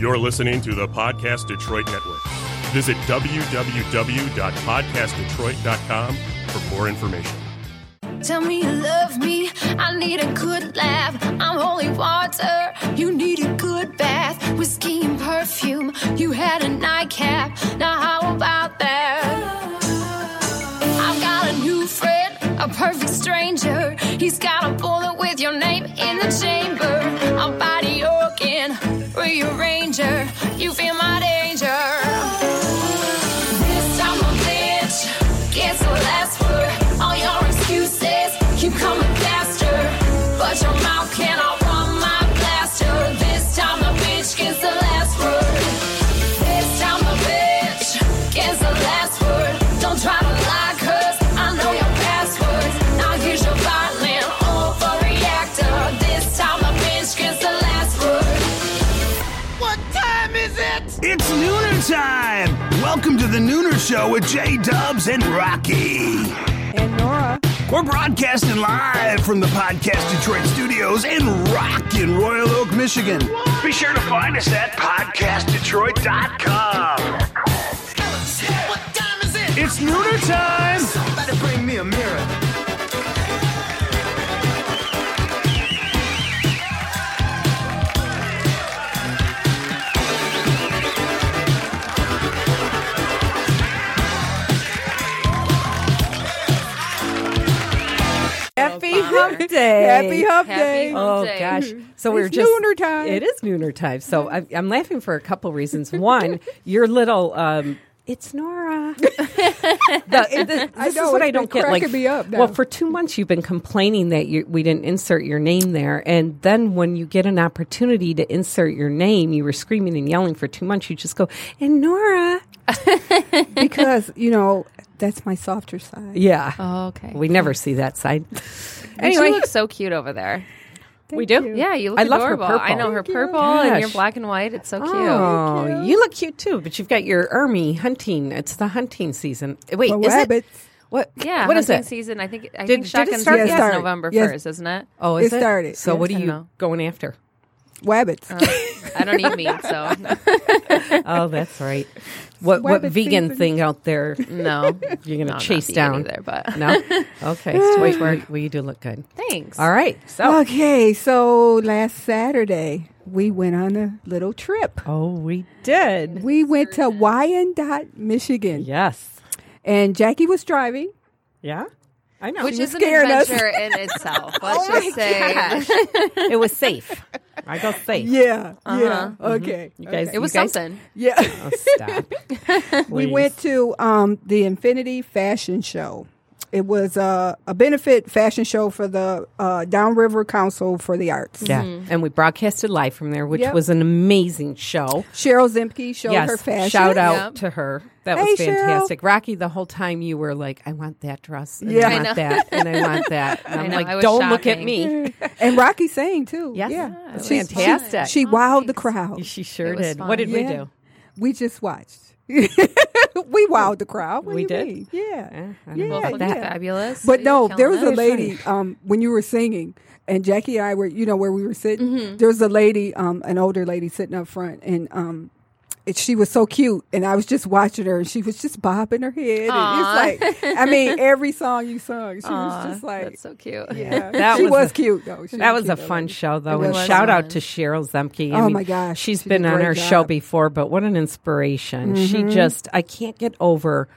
You're listening to the Podcast Detroit Network. Visit www.podcastdetroit.com for more information. Tell me you love me. I need a good laugh. I'm holy water. You need a good bath. Whiskey and perfume. You had a nightcap. Now, how about that? I've got a new friend, a perfect stranger. He's got a bullet with your name in the chamber. I'm body organ, rearranger. Show with J Dubs and Rocky. And Nora. We're broadcasting live from the Podcast Detroit studios in rockin' Royal Oak, Michigan. Be sure to find us at podcastdetroit.com. What time is it? It's Nooner time! Somebody bring me a mirror. Happy Hump Day. Happy Hump Happy Day. Hump Oh day. gosh! So we're It's just nooner time. It is nooner time. So I, I'm laughing for a couple reasons. One, your little. Um, it's Nora. The- the- this I is what it's I don't been get. Like, cracking me up now. well, for two months you've been complaining that you, we didn't insert your name there, and then when you get an opportunity to insert your name, you were screaming and yelling for two months. You just go and Nora. because, you know, that's my softer side. Yeah. Oh, okay. We never see that side. anyway, Anyway, you look so cute over there. we do. you. Yeah, you look I love her adorable. I purple. know her Thank you. purple and your black and white. It's so oh, cute. Oh, you look cute too, but you've got your army hunting. It's the hunting season. Wait, For is rabbits. it? What? Yeah, What is hunting it? season. I think I Did- think did shotgun start season yet? is Started. November Yes. first, isn't it? Oh, is It started, So, yes. what are you going after? Wabbits. Uh, I don't eat meat, so Oh, that's right. What what vegan season. thing out there no. you're gonna I'm chase not down? there, but No. Okay. So wait, well, well, you do look good. thanks. All right. So. okay, so last Saturday, we went on a little trip. Oh, we did. We went to Wyandotte, Michigan. Yes. And Jackie was driving. Yeah. I know. Which is an scaring us. adventure in itself. Let's Oh my just say gosh. it was safe. I go safe. Yeah. Uh-huh. Yeah. Okay. You guys. it was you guys- something. Yeah. Oh, stop. we went to um, the Infinity Fashion Show. It was uh, a benefit fashion show for the uh, Downriver Council for the Arts. Yeah, and we broadcasted live from there, which Yep. was an amazing show. Cheryl Zemke showed yes, her fashion. shout out Yep. to her. That Hey, was Cheryl. fantastic. Rocky, the whole time you were like, "I want that dress, and Yeah. I I want that, and I want that." And I'm know, like, "Don't look at me." And Rocky sang too. Yes. Yeah. Yeah, it was She- fantastic. She, she wowed the crowd. She sure did. fun. What did we do? We just watched. we wowed the crowd. What We did? mean? Yeah. I don't know Yeah, about that. fabulous. But no, there was a lady um, when you were singing, and Jackie and I were, you know, where we were sitting. Mm-hmm. There was a lady, um, an older lady, sitting up front, and um, she was so cute, and I was just watching her, and she was just bobbing her head. Aw. And it's like, I mean, every song you sung, she Aw, was just like, that's so cute. yeah, That she was was, a- cute though. She That was a fun lady. show, though, It and shout fun. out to Cheryl Zemke. I Oh, mean, my gosh. she's She been on great our show job. Mm-hmm. before, but what an inspiration! She just, I can't get over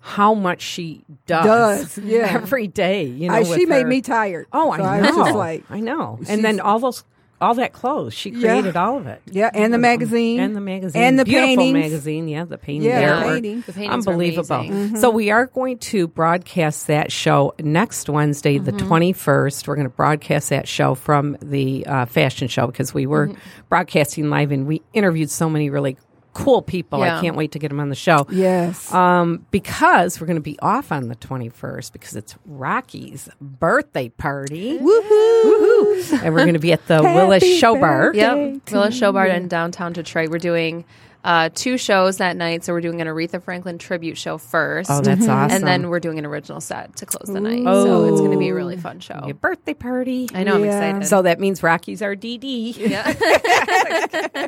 how much she does, Does, yeah. every day. You know, I, she made her- me tired. Oh, I So know. I was just like, I know. And then all those, all that clothes, she Yeah. created all of it. yeah, and the magazine, And the magazine, and the beautiful paintings. magazine, yeah, the painting Yeah, the were paintings. The paintings unbelievable. Mm-hmm. So we are going to broadcast that show next Wednesday, the Mm-hmm. twenty first. We're going to broadcast that show from the uh, fashion show because we were Mm-hmm. broadcasting live and we interviewed so many really cool people. I can't wait to get them on the show. Yes. Um, because we're going to be off on the 21st because it's Rocky's birthday party. Woohoo! Woohoo! And we're going to be at the Willis Happy Show Bar. Yep. Willis Show Bar in downtown Detroit. We're doing uh, two shows that night. So we're doing an Aretha Franklin tribute show first. Oh, that's awesome. And then we're doing an original set to close the night. So it's going to be a really fun show. Your birthday party. I know, I'm excited. So that means Rocky's our DD. yeah.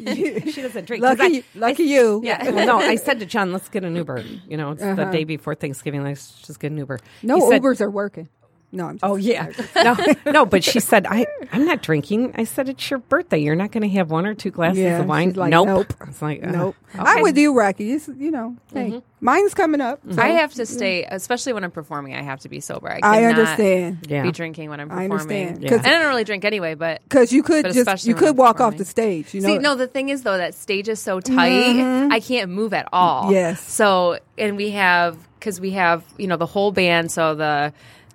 she doesn't drink. 'Cause Lucky, I- lucky you. Yeah. Well, no, I said to John, let's get an Uber. You know, it's the day before Thanksgiving. Let's just get an Uber. No He said- Ubers are working. No, I'm oh, just Oh yeah, no, no. But she said, "I, I'm not drinking." I said, "It's your birthday. You're not going to have one or two glasses Yeah, of wine." she's like, nope. nope. I was like, uh, Nope. okay. I'm with you, Rocky. It's, you know, hey, mm-hmm. mine's coming up. Mm-hmm. so- I have to stay, especially when I'm performing. I have to be sober. I, I cannot understand. Yeah. Be drinking when I'm performing. I understand. Yeah. 'Cause- And I don't really drink anyway, but Because you could just especially you could walk off the stage. You know, See, no, the thing is though that stage is so tight, mm-hmm. I can't move at all. Yes. So, and we have because we have you know the whole band, so the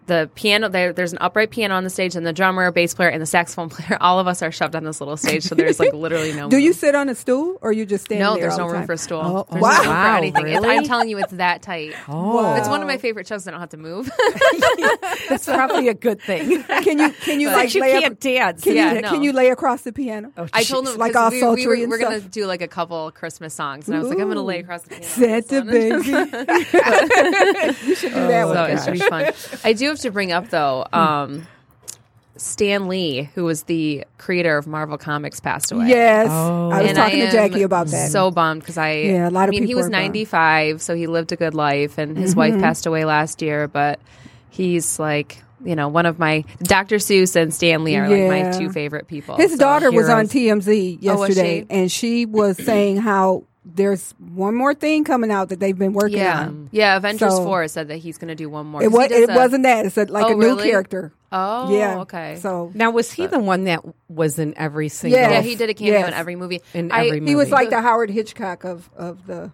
the piano there, there's an upright piano on the stage, and the drummer, bass player, and the saxophone player. All of us are shoved on this little stage, so there's like literally no. Do you sit on a stool or you just stand No, there? there's all no the room for a stool. Oh, There's wow. no room for anything. Really? I'm telling you, it's that tight. Oh, It's one of my favorite shows. that I don't have to move. that's probably a good thing. Can you can you But like you lay can't up, dance. Can Yeah, you no. can you lay across the piano? Oh, I told him like 'cause all we, we sultry were, and we're gonna do like a couple Christmas songs, and I was like, I'm gonna lay across the piano. Santa baby. you should do that so one. it should be fun. I do have to bring up though, um, Stan Lee, who was the creator of Marvel Comics, passed away. Yes, I was And talking I to Jackie about that. So bummed because I, Yeah, a lot of I of mean, he was 95, so he lived a good life, and his Mm-hmm. wife passed away last year. But he's like, you know, one of my Dr. Seuss and Stan Lee are like my two favorite people. His so- daughter was on heroes. TMZ Oh, was yesterday, she? and she was saying how there's one more thing coming out that they've been working Yeah, on. yeah. Avengers So- Four said that he's going to do one more. It 'cause he was. It a- wasn't that. It's a, like Oh, a new really? character. Oh, yeah. okay. So Now, was he the one that was in every single? Yes. yeah, he did a cameo Yes. in every movie. In I- every he was like the Howard Hitchcock of of the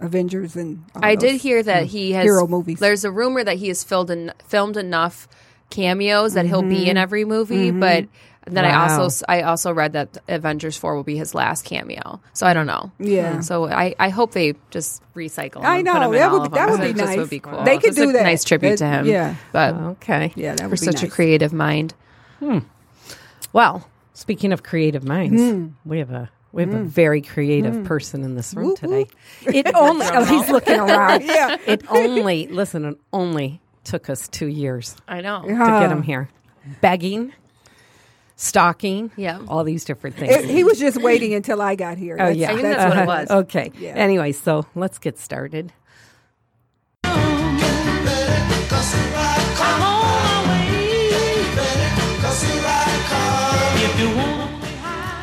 Avengers and. all I did hear that he has hero movies. There's a rumor that he has filled in, filmed enough cameos that he'll be Mm-hmm. in every movie, but then I also I also read that Avengers Four will be his last cameo. So I don't know. Yeah. So I, I hope they just recycle. I and put know him that all would of that would be It just nice. would be cool. They could Just do a that. Nice tribute That- to him. Yeah. But Okay. Yeah, that for would be such a creative mind. Hmm. Well, speaking of creative minds, Hmm. we have a we have a very creative person in this room today. It only oh, he's looking around. Yeah. It only listen. It only took us two years I know. to get him here, begging, stalking, Yeah. all these different things. It- he was just waiting until I got here. Oh That's- yeah, I think that's what it was. okay. Yeah. Anyway, so let's get started.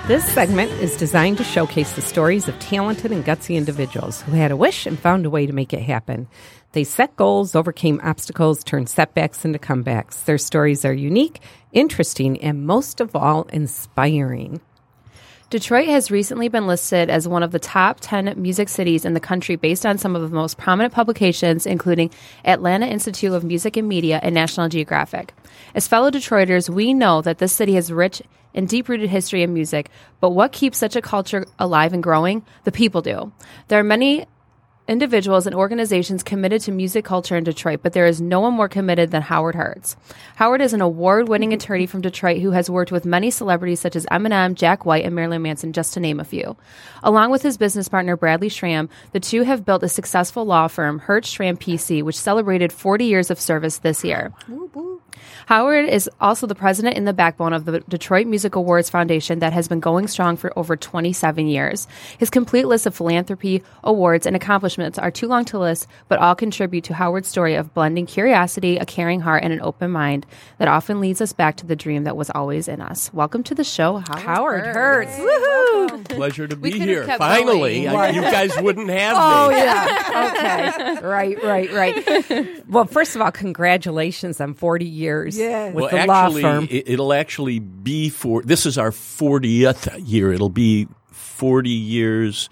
This segment is designed to showcase the stories of talented and gutsy individuals who had a wish and found a way to make it happen. They set goals, overcame obstacles, turned setbacks into comebacks. Their stories are unique, interesting, and most of all, inspiring. Detroit has recently been listed as one of the top 10 music cities in the country based on some of the most prominent publications, including Atlanta Institute of Music and Media and National Geographic. As fellow Detroiters, we know that this city has rich and deep rooted history in music, but what keeps such a culture alive and growing? The people do. There are many individuals and organizations committed to music culture in Detroit, but there is no one more committed than Howard Hertz. Howard is an award winning mm-hmm. attorney from Detroit who has worked with many celebrities such as Eminem, Jack White, and Marilyn Manson, just to name a few. Along with his business partner Bradley Schramm, the two have built a successful law firm, Hertz Schramm PC, which celebrated 40 years of service this year. Howard is also the president and the backbone of the Detroit Music Awards Foundation that has been going strong for over 27 years. His complete list of philanthropy, awards, and accomplishments are too long to list, but all contribute to Howard's story of blending curiosity, a caring heart, and an open mind that often leads us back to the dream that was always in us. Welcome to the show, Howard, Howard Hertz. Hurts. Woohoo! Pleasure to be here. Finally. I- you guys wouldn't have Oh me. yeah. Okay. right, right, right. Well, first of all, congratulations on 40 years Yes. with well, the actually, law firm. It, it'll actually be for this is our 40th year. It'll be 40 years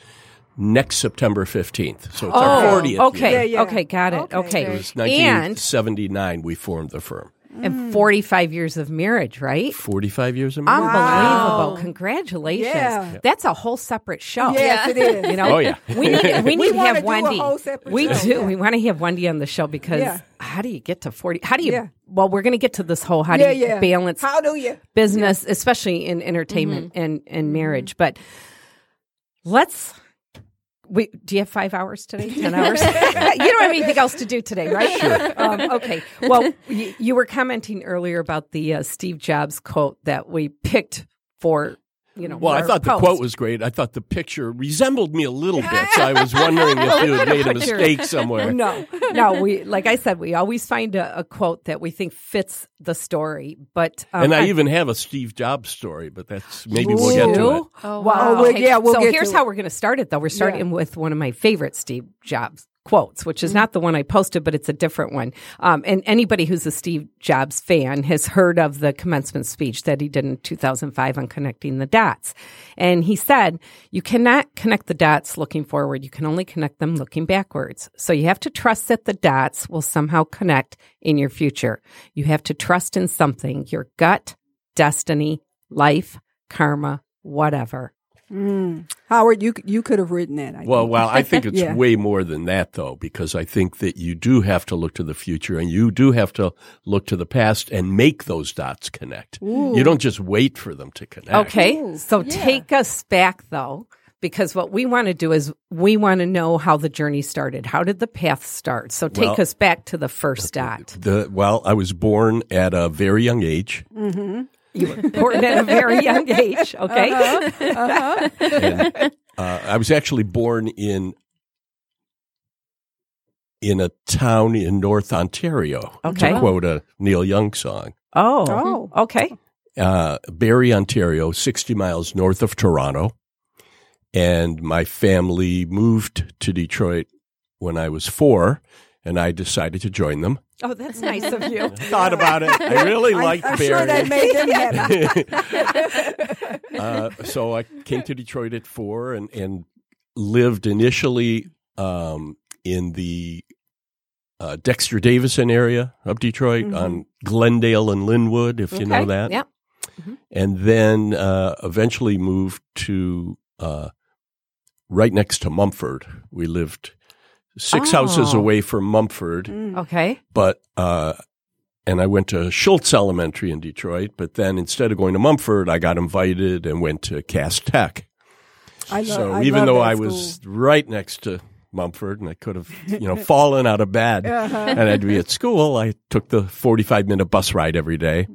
next September 15th. So it's our 40th Oh, okay. year. Yeah, yeah. Okay, got it. Okay. Okay. It was And 1979 we formed the firm. And 45 years of marriage, right? 45 years of marriage. Unbelievable. Congratulations. Yeah. That's a whole separate show. Yes, it is. You know, Oh, yeah. we need, we need to wanna have do a Wendy. whole separate we show, do. yeah. We want to have Wendy on the show because Yeah. how do you get to 40? How do you, Yeah. well, we're going to get to this whole, how yeah, do you yeah. balance How do you? business, especially in entertainment Mm-hmm. and, and marriage. But let's we, do you have five hours today? Ten hours? you don't have anything else to do today, right? Sure. Um, okay. Well, you, you were commenting earlier about the uh, Steve Jobs quote that we picked for, you know. Well, I our thought the post. quote was great. I thought the picture resembled me a little bit, so I was wondering if you had made a mistake somewhere. No, no. We, like I said, we always find a, a quote that we think fits the story. But um, And I even have a Steve Jobs story, but that's maybe we'll get to do? it. Oh, Wow. Well, Okay, yeah, we'll so get here's to how it. we're going to start it, though. We're starting Yeah. with one of my favorite Steve Jobs quotes, which Mm-hmm. is not the one I posted, but it's a different one. Um, and anybody who's a Steve Jobs fan has heard of the commencement speech that he did in 2005 on connecting the dots. And he said, you cannot connect the dots looking forward. You can only connect them looking backwards. So you have to trust that the dots will somehow connect in your future. You have to trust in something, your gut, destiny, life, karma, whatever. Mm. Howard, you you could have written that. I Well, think. well, I think it's Yeah. way more than that, though, because I think that you do have to look to the future and you do have to look to the past and make those dots connect. You don't just wait for them to connect. Okay. so take us back though, because what we want to do is we want to know how the journey started. How did the path start? So take Well- us back to the first dot. The, well, I was born at a very young age. Mm-hmm. You were born at a very young age. Okay. and uh, I was actually born in in a town in North Ontario. Okay. To quote a Neil Young song, Oh. Oh. Okay. uh, Barrie, Ontario, sixty miles north of Toronto, and my family moved to Detroit when I was four, and I decided to join them. Oh, that's nice of you. Thought about it. I really liked I'm Barrie. sure that made them happy. uh, so I came to Detroit at four and, and lived initially um, in the uh, Dexter Davison area of Detroit on Glendale and Linwood, if you know Okay. that. Yep. And then uh, eventually moved to uh, right next to Mumford. We lived six houses Oh. away from Mumford Okay. but uh, and I went to Schulze Elementary in Detroit. But then instead of going to Mumford, I got invited and went to Cass Tech. I love, so I even love though I school. was right next to Mumford and I could have you know fallen out of bed Uh-huh. and I'd be at school, I took the forty five minute bus ride every day,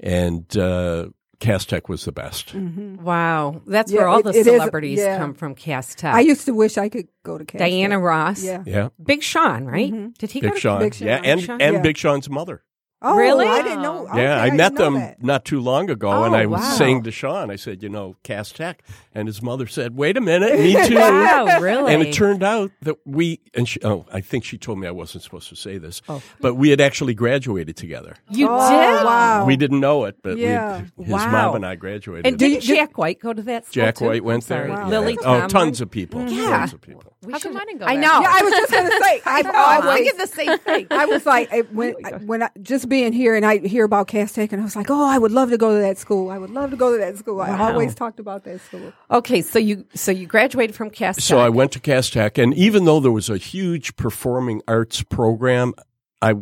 and uh, Cass Tech was the best. Mm-hmm. Wow. That's Yeah, where all it- the it is- celebrities yeah. come from, Cass Tech. I used to wish I could go to Cass Diana Ross. Yeah. Yeah, Big Sean, right? Mm-hmm. Did he go Big to Sean. Big Sean. Yeah, and Sean? and Yeah. Big Sean's mother. Oh, Really? I didn't know. Okay, Yeah, I, didn't met them that. not too long ago, Oh, and I was wow. saying to Sean, I said, you know, Cass Tech, and his mother said, "Wait a minute, me too." Wow, really? And it turned out that we and she, oh, I think she told me I wasn't supposed to say this, Oh. but we had actually graduated together. You Oh, did? wow. We didn't know it, but Yeah. we, his Wow. mom and I graduated. And did Jack White go to that school Jack too? White went there. Wow. Lily oh, tons of people. Yeah. Tons of people. We How come I didn't go I there? know. Yeah, I was just going to say. I, know. I I'm was- thinking the same thing. I was like, I- when I, when I just being here and I hear about Cass Tech, and I was like, oh, I would love to go to that school. I would love to go to that school. I always talked about that school. Okay, so you so you graduated from Cass So I went to Cass Tech, and even though there was a huge performing arts program, I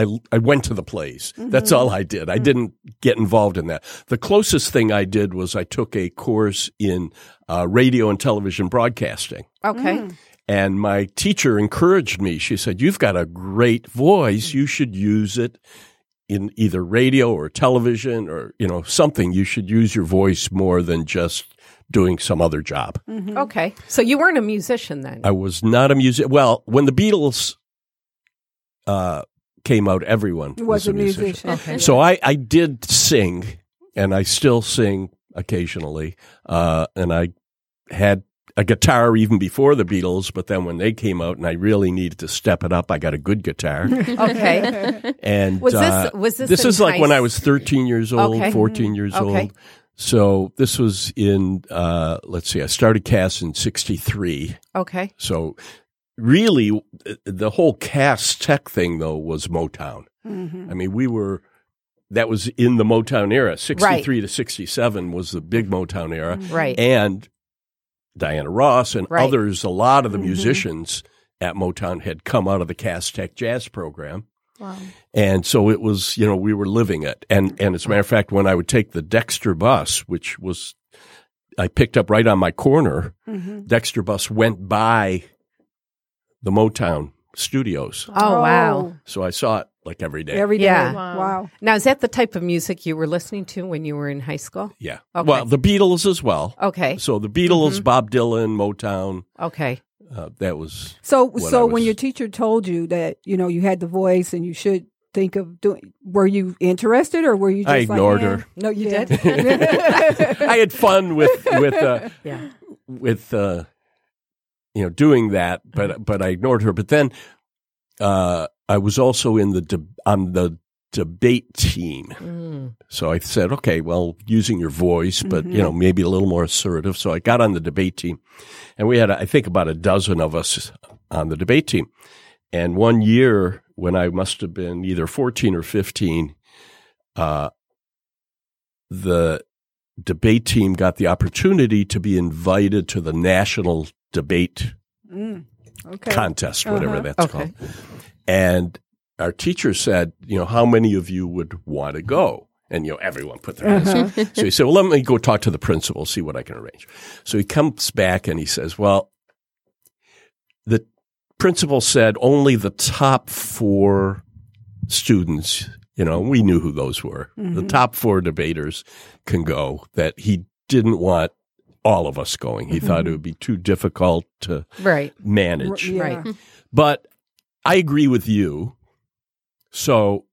I, I went to the plays. That's all I did. I didn't get involved in that. The closest thing I did was I took a course in uh, radio and television broadcasting. Okay. And my teacher encouraged me. She said, You've got a great voice. You should use it in either radio or television or, you know, something. You should use your voice more than just doing some other job. Okay. So you weren't a musician then. I was not a musician. Well, when the Beatles uh, came out, everyone He was, a musician. Okay. So I, I did sing, and I still sing occasionally. Uh, and I had a guitar even before the Beatles, but then when they came out and I really needed to step it up, I got a good guitar. okay. And Was this- uh, was this this in is like when I was 13 years old, Okay. 14 years Okay. old. So this was in, uh, let's see, I started Cass in 63. Okay. So really, uh, the whole Cass Tech thing, though, was Motown. Mm-hmm. I mean, we were, that was in the Motown era. 63 to 67 was the big Motown era. Mm-hmm. Right. And Diana Ross and Right. others, a lot of the mm-hmm. musicians at Motown had come out of the Cass Tech jazz program. Wow. And so it was, you know, we were living it. And, and as a matter of fact, when I would take the Dexter bus, which was I picked up right on my corner. Mm-hmm. Dexter bus went by the Motown studios. Oh, wow. So I saw it like every day. Every day. Yeah. Wow. Wow. Now, is that the type of music you were listening to when you were in high school? yeah. Okay. Well, the Beatles as well. Okay. So the Beatles, Mm-hmm. Bob Dylan, Motown, Okay. uh, that was So, When so I when your teacher told you that you know you had the voice and you should think of doing, were you interested or were you? just I like, ignored eh? her. No, you Yeah. did? I had fun with with uh, yeah. with uh, you know doing that, but but I ignored her. But then uh, I was also in the de- on the debate team, Mm. so I said, okay, well, using your voice, but you know maybe a little more assertive. So I got on the debate team, and we had I think about a dozen of us on the debate team. And one year when I must have been either fourteen or fifteen, uh, the debate team got the opportunity to be invited to the national debate Mm. Okay. contest, whatever Uh-huh. that's Okay. called. And our teacher said, you know, how many of you would want to go? And, you know, everyone put their hands up. So he said, well, let me go talk to the principal, see what I can arrange. So he comes back and he says, well, the principal said only the top four students, you know, we knew who those were. The top four debaters can go that he didn't want all of us going. He thought it would be too difficult to Right. manage. Yeah. Right. But I agree with you. So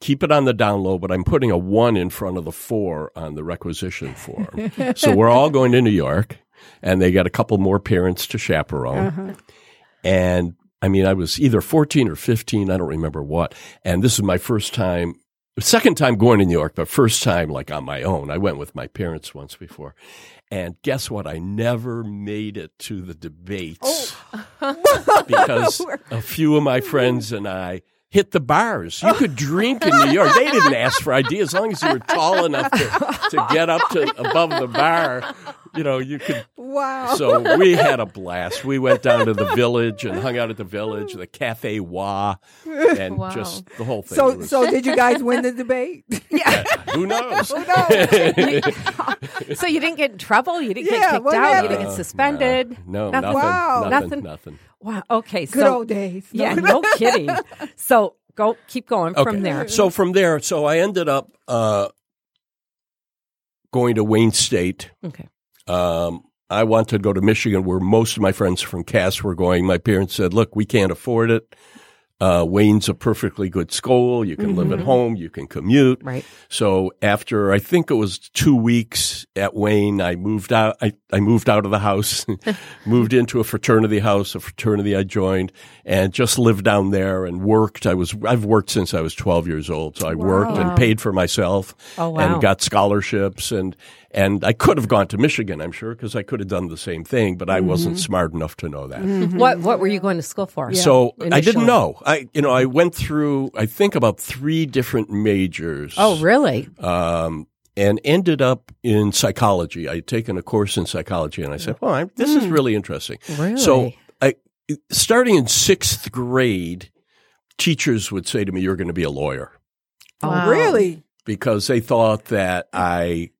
keep it on the down low, but I'm putting a one in front of the four on the requisition form. so we're all going to New York, and they got a couple more parents to chaperone. Uh-huh. And I mean, I was either 14 or 15, I don't remember what. And this is my first time, second time going to New York, but first time like on my own. I went with my parents once before. And guess what? I never made it to the oh. debates because a few of my friends and I hit the bars. You could drink in New York. They didn't ask for ID as long as you were tall enough to, to get up to above the bar. You know, you could Wow. so we had a blast. We went down to the village and hung out at the village, the Cafe Wha, and Wow. just the whole thing. so, was- so did you guys win the debate? Yeah. Who knows? Who knows? so you didn't get in trouble? You didn't Yeah, get kicked what out? You didn't get suspended? Uh, no, Nothing. nothing. Wow. Nothing. Nothing? Nothing. Wow. Okay. Good so, old days. Yeah, no kidding. So go, keep going Okay. from there. So from there, so I ended up uh, going to Wayne State. Okay. Um, I wanted to go to Michigan, where most of my friends from Cass were going. My parents said, "Look, we can't afford it. Uh, Wayne's a perfectly good school. You can live at home. You can commute." Right. So after I think it was two weeks at Wayne, I moved out. I, I moved out of the house, moved into a fraternity house, a fraternity I joined, and just lived down there and worked. I was I've worked since I was twelve years old, so I worked and paid for myself Oh, wow. and got scholarships and and I could have gone to Michigan, I'm sure, because I could have done the same thing, but I mm-hmm. wasn't smart enough to know that. Mm-hmm. What What were you going to school for? So I didn't know. I you know I went through I think about three different majors Oh, really? um, and ended up in psychology. I had taken a course in psychology, and I said, "Oh, I, this is mm. really interesting." Really? So, I starting in sixth grade, teachers would say to me, "You're going to be a lawyer," oh, Wow. Really? because they thought that I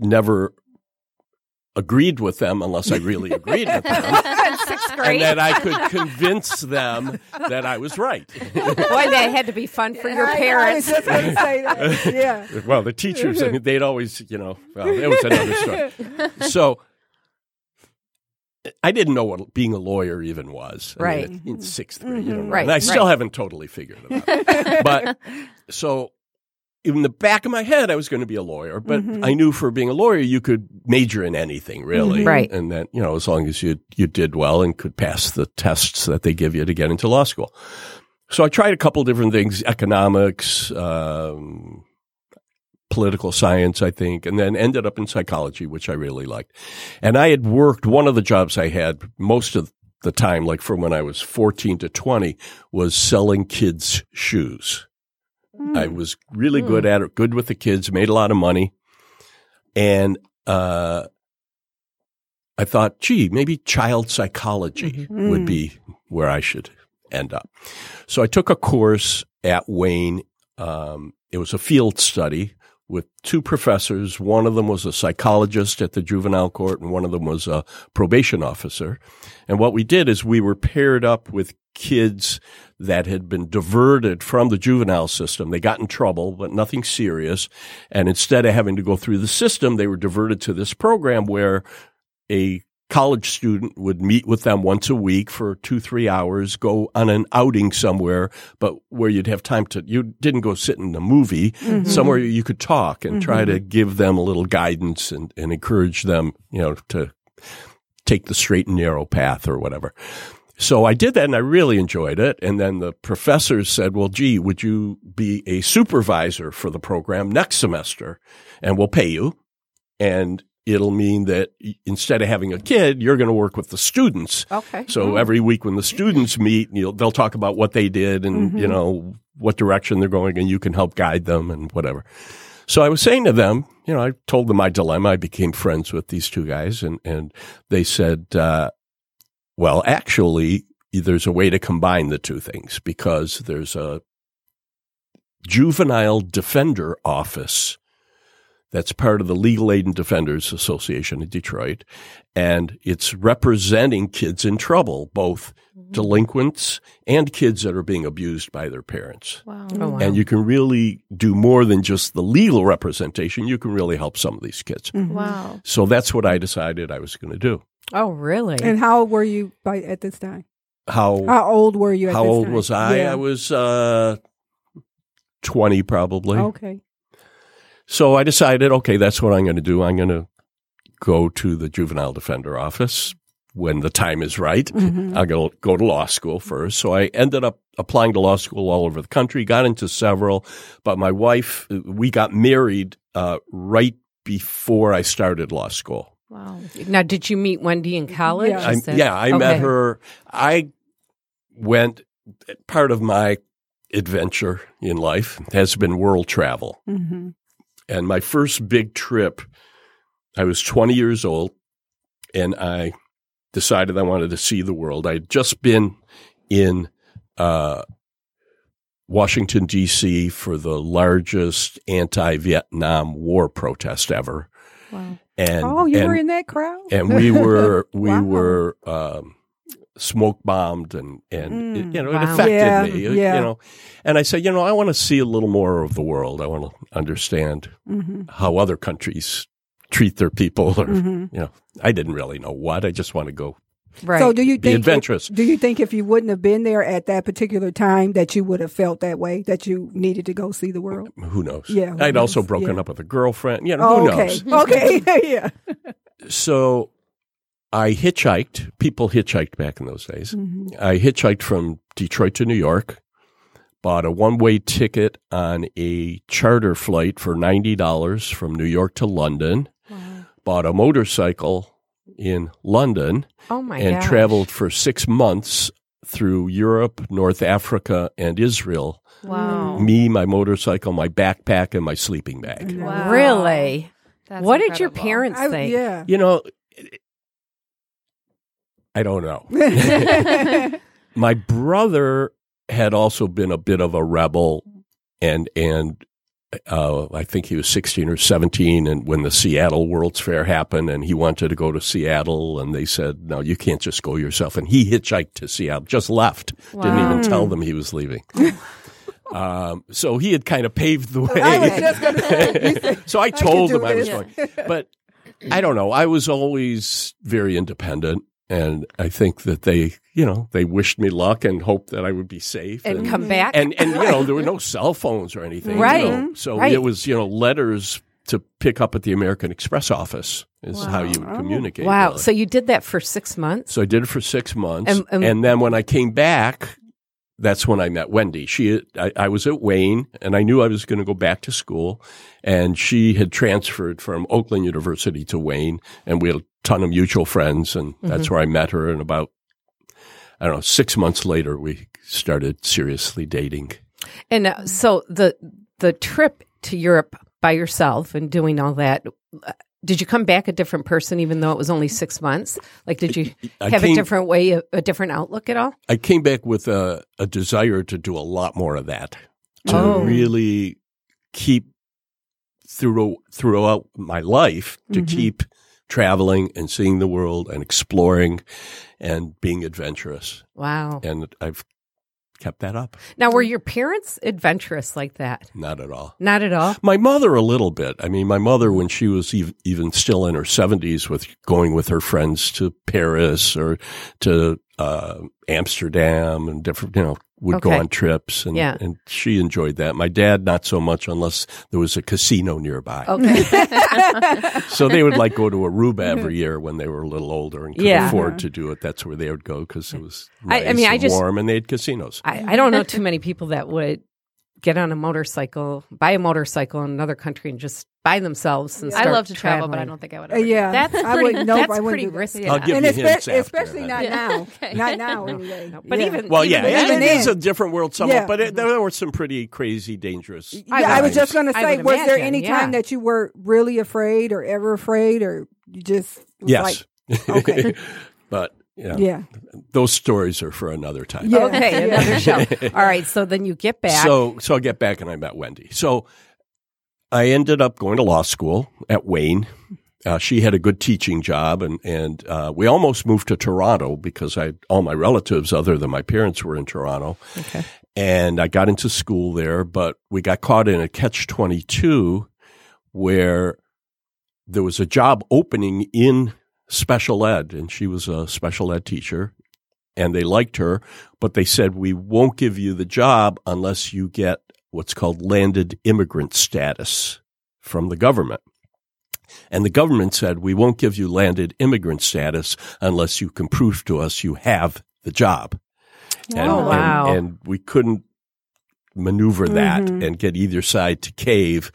never agreed with them unless I really agreed with them. Sixth And that I could convince them that I was right. Boy, that had to be fun for your I- I parents. just say that. Yeah. Well, the teachers, I mean, they'd always, you know, well, it was another story. So I didn't know what being a lawyer even was. I mean, Right. in- in sixth grade, you mm-hmm. don't know. Right, And I still right. haven't totally figured it out. but so in the back of my head, I was going to be a lawyer, but I knew for being a lawyer, you could major in anything really. Right. And that, you know, as long as you, you did well and could pass the tests that they give you to get into law school. So I tried a couple different things, economics, um, political science, I think, and then ended up in psychology, which I really liked. And I had worked, one of the jobs I had most of the time, like from when I was 14 to 20, was selling kids shoes. I was really good at it, good with the kids, made a lot of money. And, uh, I thought, gee, maybe child psychology would be where I should end up. So I took a course at Wayne. Um, it was a field study with two professors. One of them was a psychologist at the juvenile court, and one of them was a probation officer. And what we did is we were paired up with kids that had been diverted from the juvenile system. They got in trouble, but nothing serious. And instead of having to go through the system, they were diverted to this program where a college student would meet with them once a week for two, three hours, go on an outing somewhere, but where you'd have time to, you didn't go sit in a movie, mm-hmm. somewhere you could talk and try to mm-hmm. give them a little guidance and, and encourage them, you know, to take the straight and narrow path or whatever. So I did that and I really enjoyed it. And then the professors said, well, gee, would you be a supervisor for the program next semester? And we'll pay you. And it'll mean that instead of having a kid, you're going to work with the students. Okay. So every week when the students meet, you'll, they'll talk about what they did and, you know, what direction they're going and you can help guide them and whatever. So I was saying to them, you know, I told them my dilemma. I became friends with these two guys and, and they said, uh, well, actually, there's a way to combine the two things because there's a juvenile defender office that's part of the Legal Aid and Defenders Association in Detroit. And it's representing kids in trouble, both delinquents and kids that are being abused by their parents. Wow. Oh, wow. And you can really do more than just the legal representation. You can really help some of these kids. Wow. So that's what I decided I was going to do. oh, really? And how old were you by at this time? How How old were you at how old time? was I? Yeah. I was uh, 20 probably. Okay. So I decided, okay, that's what I'm going to do. I'm going to go to the juvenile defender office when the time is right. Mm-hmm. I'll go, go to law school first. So I ended up applying to law school all over the country, got into several, but my wife, we got married uh, right before I started law school. Wow. now, did you meet Wendy in college? Yeah. I, that- yeah, I met her. I went, part of my adventure in life has been world travel. hmm And my first big trip, I was 20 years old and I decided I wanted to see the world. I had just been in uh, Washington, D.C. for the largest anti Vietnam War protest ever. Wow. And, oh, you and, were in that crowd? and we were, we Wow. were, um, smoke bombed and, and Mm. it, you know, Wow. it affected Yeah, me, you know. And I said, you know, I want to see a little more of the world. I want to understand hmm how other countries treat their people or hmm you know i didn't really know what i just want to go Right. So do you be think adventurous do you think if you wouldn't have been there at that particular time that you would have felt that way that you needed to go see the world? who knows Yeah, who i'd also broken Yeah. up with a girlfriend you know Oh, who okay. knows Okay. yeah. so i hitchhiked people hitchhiked back in those days Mhm. i hitchhiked from detroit to new york bought a one-way ticket on a charter flight for $90 from new york to london Wow. bought a motorcycle in london oh my and gosh. traveled for six months through Europe, North Africa, and Israel. Wow. Me, my motorcycle, my backpack, and my sleeping bag. Wow. Really? That's what did your incredible. parents I, think? yeah. You know, I don't know. my brother had also been a bit of a rebel, and and uh, I think he was sixteen or seventeen, and when the Seattle World's Fair happened, and he wanted to go to Seattle, and they said, "No, you can't just go yourself." And he hitchhiked to Seattle, just left, didn't even tell them he was leaving. um, so he had kind of paved the way. I was just gonna say, so I told do him I was this. going, but I don't know. I was always very independent. And I think that they, you know, they wished me luck and hoped that I would be safe. And come back. and, and you know, there were no cell phones or anything. you Right. know. Mm-hmm. So Right. it was, you know, letters to pick up at the American Express office is Wow. how you would communicate. wow. really. So you did that for six months? So I did it for six months, And- and, and- then when I came back, that's when I met Wendy. She, I, I was at Wayne, and I knew I was going to go back to school, and she had transferred from Oakland University to Wayne, and we had ton of mutual friends, and that's Mm-hmm. where I met her. And about, I don't know, six months later, we started seriously dating. And uh, so the the trip to Europe by yourself and doing all that, uh, did you come back a different person even though it was only six months? Like, did you I have a different way, a, a different outlook at all? I came back with a, a desire to do a lot more of that, to Oh. really keep through throughout my life to Mm-hmm. keep traveling and seeing the world and exploring and being adventurous. Wow. And I've kept that up. Now, were your parents adventurous like that? Not at all. Not at all. My mother, a little bit. I mean, my mother, when she was even, even still in her seventies, with going with her friends to Paris or to uh, Amsterdam and different, you know, would go on trips, and Yeah. and she enjoyed that. My dad, not so much, unless there was a casino nearby. Okay. So they would like go to Aruba every year when they were a little older and could Yeah. afford to do it. That's where they would go because it was I- nice I mean, I just- warm, and they had casinos. I, I don't know too many people that would get on a motorcycle, buy a motorcycle in another country, and just by themselves and I start love to travel, but I don't think I would. Uh, Ever. yeah, That's I pretty. wouldn't. Nope, that's I wouldn't pretty do that. risky. I'll give and you espe- hints after especially not Yeah. now. Okay. Not now, anyway. But Yeah. even Well, yeah, even it, it is a different world. Somewhat, Yeah. but it, there were some pretty crazy, dangerous. Yeah, I, was just going to say, would was there imagine, any yeah. time that you were really afraid or ever afraid, or you just was Yes. like, okay, but yeah, yeah, those stories are for another time. Yeah. Okay, another show. All right, so then you get back. So, so I get back and I met Wendy. So I ended up going to law school at Wayne. Uh, she had a good teaching job, and and uh, we almost moved to Toronto because I all my relatives other than my parents were in Toronto. Okay. And I got into school there, but we got caught in a catch twenty two where there was a job opening in special ed, and she was a special ed teacher, and they liked her, but they said we won't give you the job unless you get what's called landed immigrant status from the government. And the government said, we won't give you landed immigrant status unless you can prove to us you have the job. And, Oh, wow. And, and we couldn't maneuver that Mhm. and get either side to cave.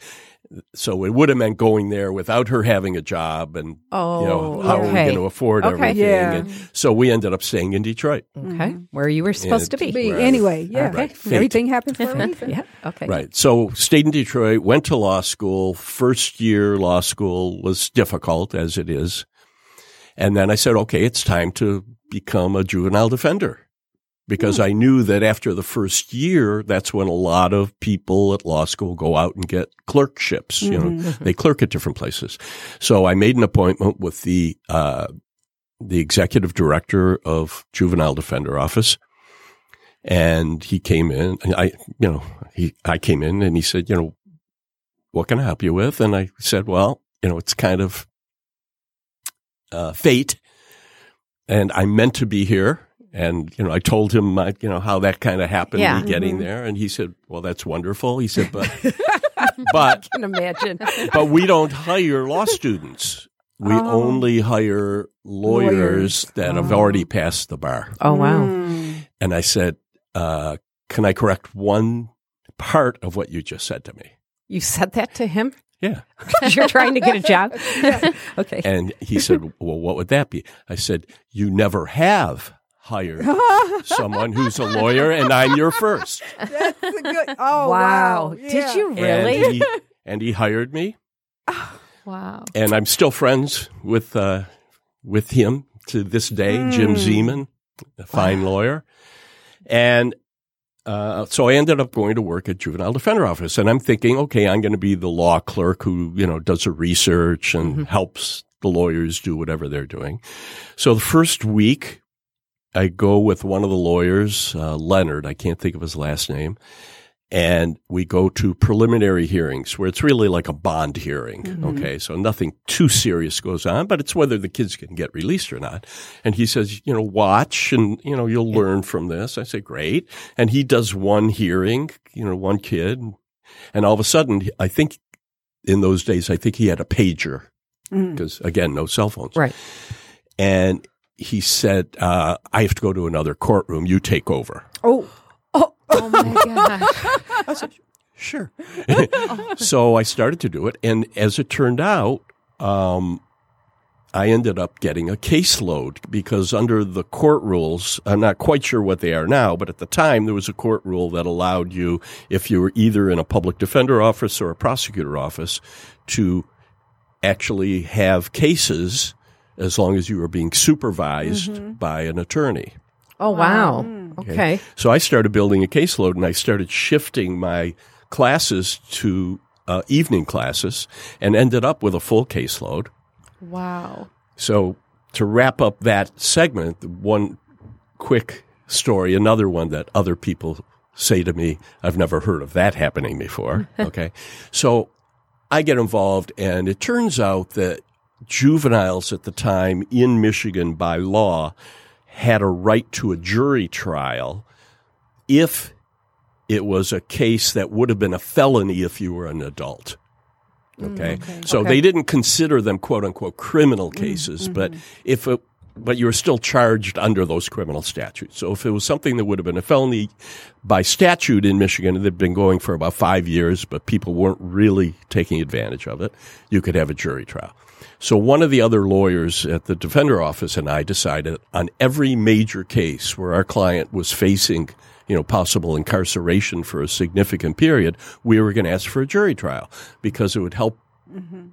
So it would have meant going there without her having a job and, oh, you know, oh, how are we going to afford Okay. everything? Yeah. And so we ended up staying in Detroit. Okay, mm-hmm. where you were supposed to be. be anyway. Yeah, Right. Everything happened for a reason. Yeah. Okay. Right. So stayed in Detroit, went to law school. First year law school was difficult as it is. And then I said, okay, it's time to become a juvenile defender because I knew that after the first year, that's when a lot of people at law school go out and get clerkships. You know, they clerk at different places. So I made an appointment with the, uh, the executive director of juvenile defender office and he came in and I, you know, he, I came in and he said, you know, what can I help you with? And I said, well, you know, it's kind of, uh, fate and I'm meant to be here. And, you know, I told him, my, you know, how that kind of happened, Yeah. me getting there. And he said, well, that's wonderful. He said, but, but, can imagine. but we don't hire law students. We Oh. only hire lawyers, Lawyers. that have already passed the bar. Oh wow. Mm. And I said, uh, can I correct one part of what you just said to me? You said that to him? Yeah. You're trying to get a job? okay. And he said, well, what would that be? I said, you never have hired someone who's a lawyer and I'm your first. That's a good. Oh wow. wow! Did you really? And he, and he hired me Wow. and I'm still friends with, uh, with him to this day, Jim Zeman, a fine lawyer. And uh, so I ended up going to work at juvenile defender office, and I'm thinking, okay, I'm going to be the law clerk who you know does the research and helps the lawyers do whatever they're doing. So the first week, I go with one of the lawyers, uh, Leonard. I can't think of his last name. And we go to preliminary hearings where it's really like a bond hearing. Okay. So nothing too serious goes on, but it's whether the kids can get released or not. And he says, you know, watch and, you know, you'll learn from this. I say, great. And he does one hearing, you know, one kid. And all of a sudden, I think in those days, I think he had a pager because again, no cell phones. Right. And he said, uh, I have to go to another courtroom. You take over. Oh, Oh my gosh. Sure. so I started to do it. And as it turned out, um, I ended up getting a caseload because under the court rules, I'm not quite sure what they are now, but at the time there was a court rule that allowed you, if you were either in a public defender office or a prosecutor office, to actually have cases as long as you were being supervised by an attorney. Oh wow. Okay. So I started building a caseload and I started shifting my classes to uh, evening classes and ended up with a full caseload. Wow. So to wrap up that segment, one quick story, another one that other people say to me, I've never heard of that happening before. okay. So I get involved and it turns out that juveniles at the time in Michigan by law had a right to a jury trial if it was a case that would have been a felony if you were an adult. Mm, okay. So they didn't consider them quote unquote criminal mm, cases, mm-hmm. but if it, but you were still charged under those criminal statutes. So if it was something that would have been a felony by statute in Michigan, it had been going for about five years, but people weren't really taking advantage of it, you could have a jury trial. So one of the other lawyers at the defender office and I decided on every major case where our client was facing, you know, possible incarceration for a significant period, we were going to ask for a jury trial because it would help mm-hmm.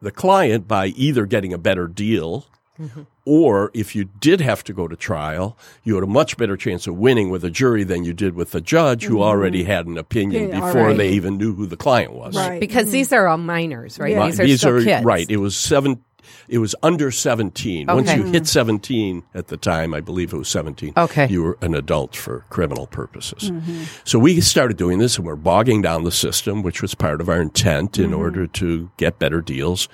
the client by either getting a better deal Mm-hmm. or if you did have to go to trial, you had a much better chance of winning with a jury than you did with a judge who mm-hmm. already had an opinion Yeah, before alright. they even knew who the client was. Right. Because mm-hmm. these are all minors, right? Yeah. These are still kids. right. It was seven. It was under seventeen. Once you hit mm. seventeen at the time, I believe it was seventeen. Okay. you were an adult for criminal purposes. So we started doing this, and we're bogging down the system, which was part of our intent in order to get better deals.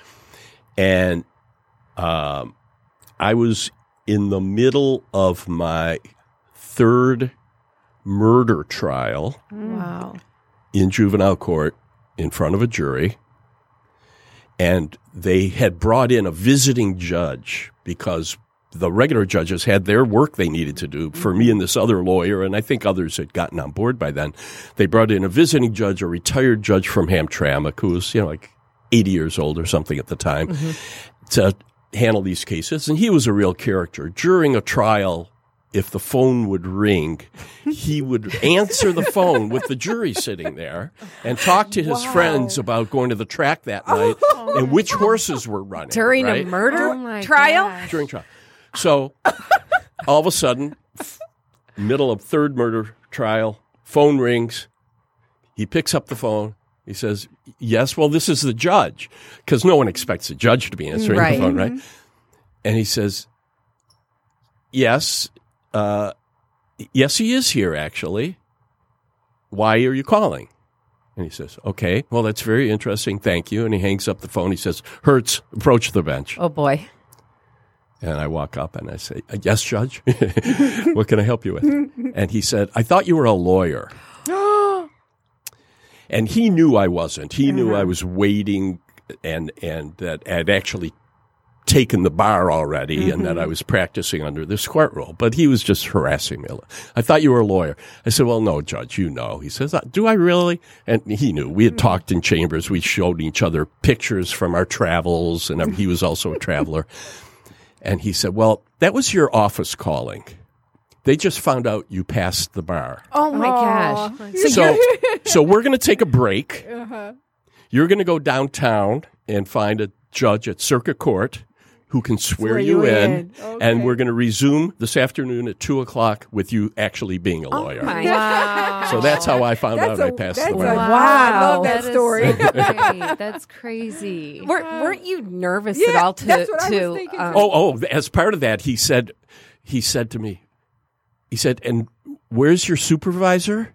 And um, I was in the middle of my third murder trial Wow. in juvenile court in front of a jury. And they had brought in a visiting judge because the regular judges had their work they needed to do for me and this other lawyer, and I think others had gotten on board by then. They brought in a visiting judge, a retired judge from Hamtramck, who was, you know, like 80 years old or something at the time, mm-hmm. to handle these cases. And he was a real character. During a trial, if the phone would ring, he would answer the phone with the jury sitting there and talk to his friends about going to the track that night and which horses were running. During right? a murder Oh trial? gosh. during trial. So all of a sudden, f- middle of third murder trial, phone rings. He picks up the phone. He says, "Yes, well, this is the judge," because no one expects the judge to be answering Right. the phone, right? And he says, "Yes, uh, yes, he is here actually. Why are you calling?" And he says, "Okay, well, that's very interesting. Thank you." And he hangs up the phone. He says, "Hertz, approach the bench." Oh boy. And I walk up and I say, "Uh, Yes, Judge. what can I help you with? And he said, I thought you were a lawyer. And he knew I wasn't. He knew I uh-huh. was waiting and, and that I'd actually taken the bar already and that I mm-hmm. was practicing under this court rule. But he was just harassing me. I thought you were a lawyer. I said, Well, no, Judge, you know. He says, "Uh, Do I really? And he knew. We had mm-hmm. talked in chambers. We showed each other pictures from our travels, and he was also a traveler. And he said, Well, that was your office calling. They just found out you passed the bar. Oh my gosh. So, so we're going to take a break. You're going to go downtown and find a judge at circuit court who can swear, Swear you, you in. in. And we're going to resume this afternoon at two o'clock with you actually being a lawyer. Oh my Wow. so that's how I found That's out I a- passed the bar. Wow. I love that is story. so. That's crazy. Were, weren't you nervous Yeah, at all to that's what I was to thinking. um, Oh, oh! As part of that, he said, he said to me, he said, "And where's your supervisor?"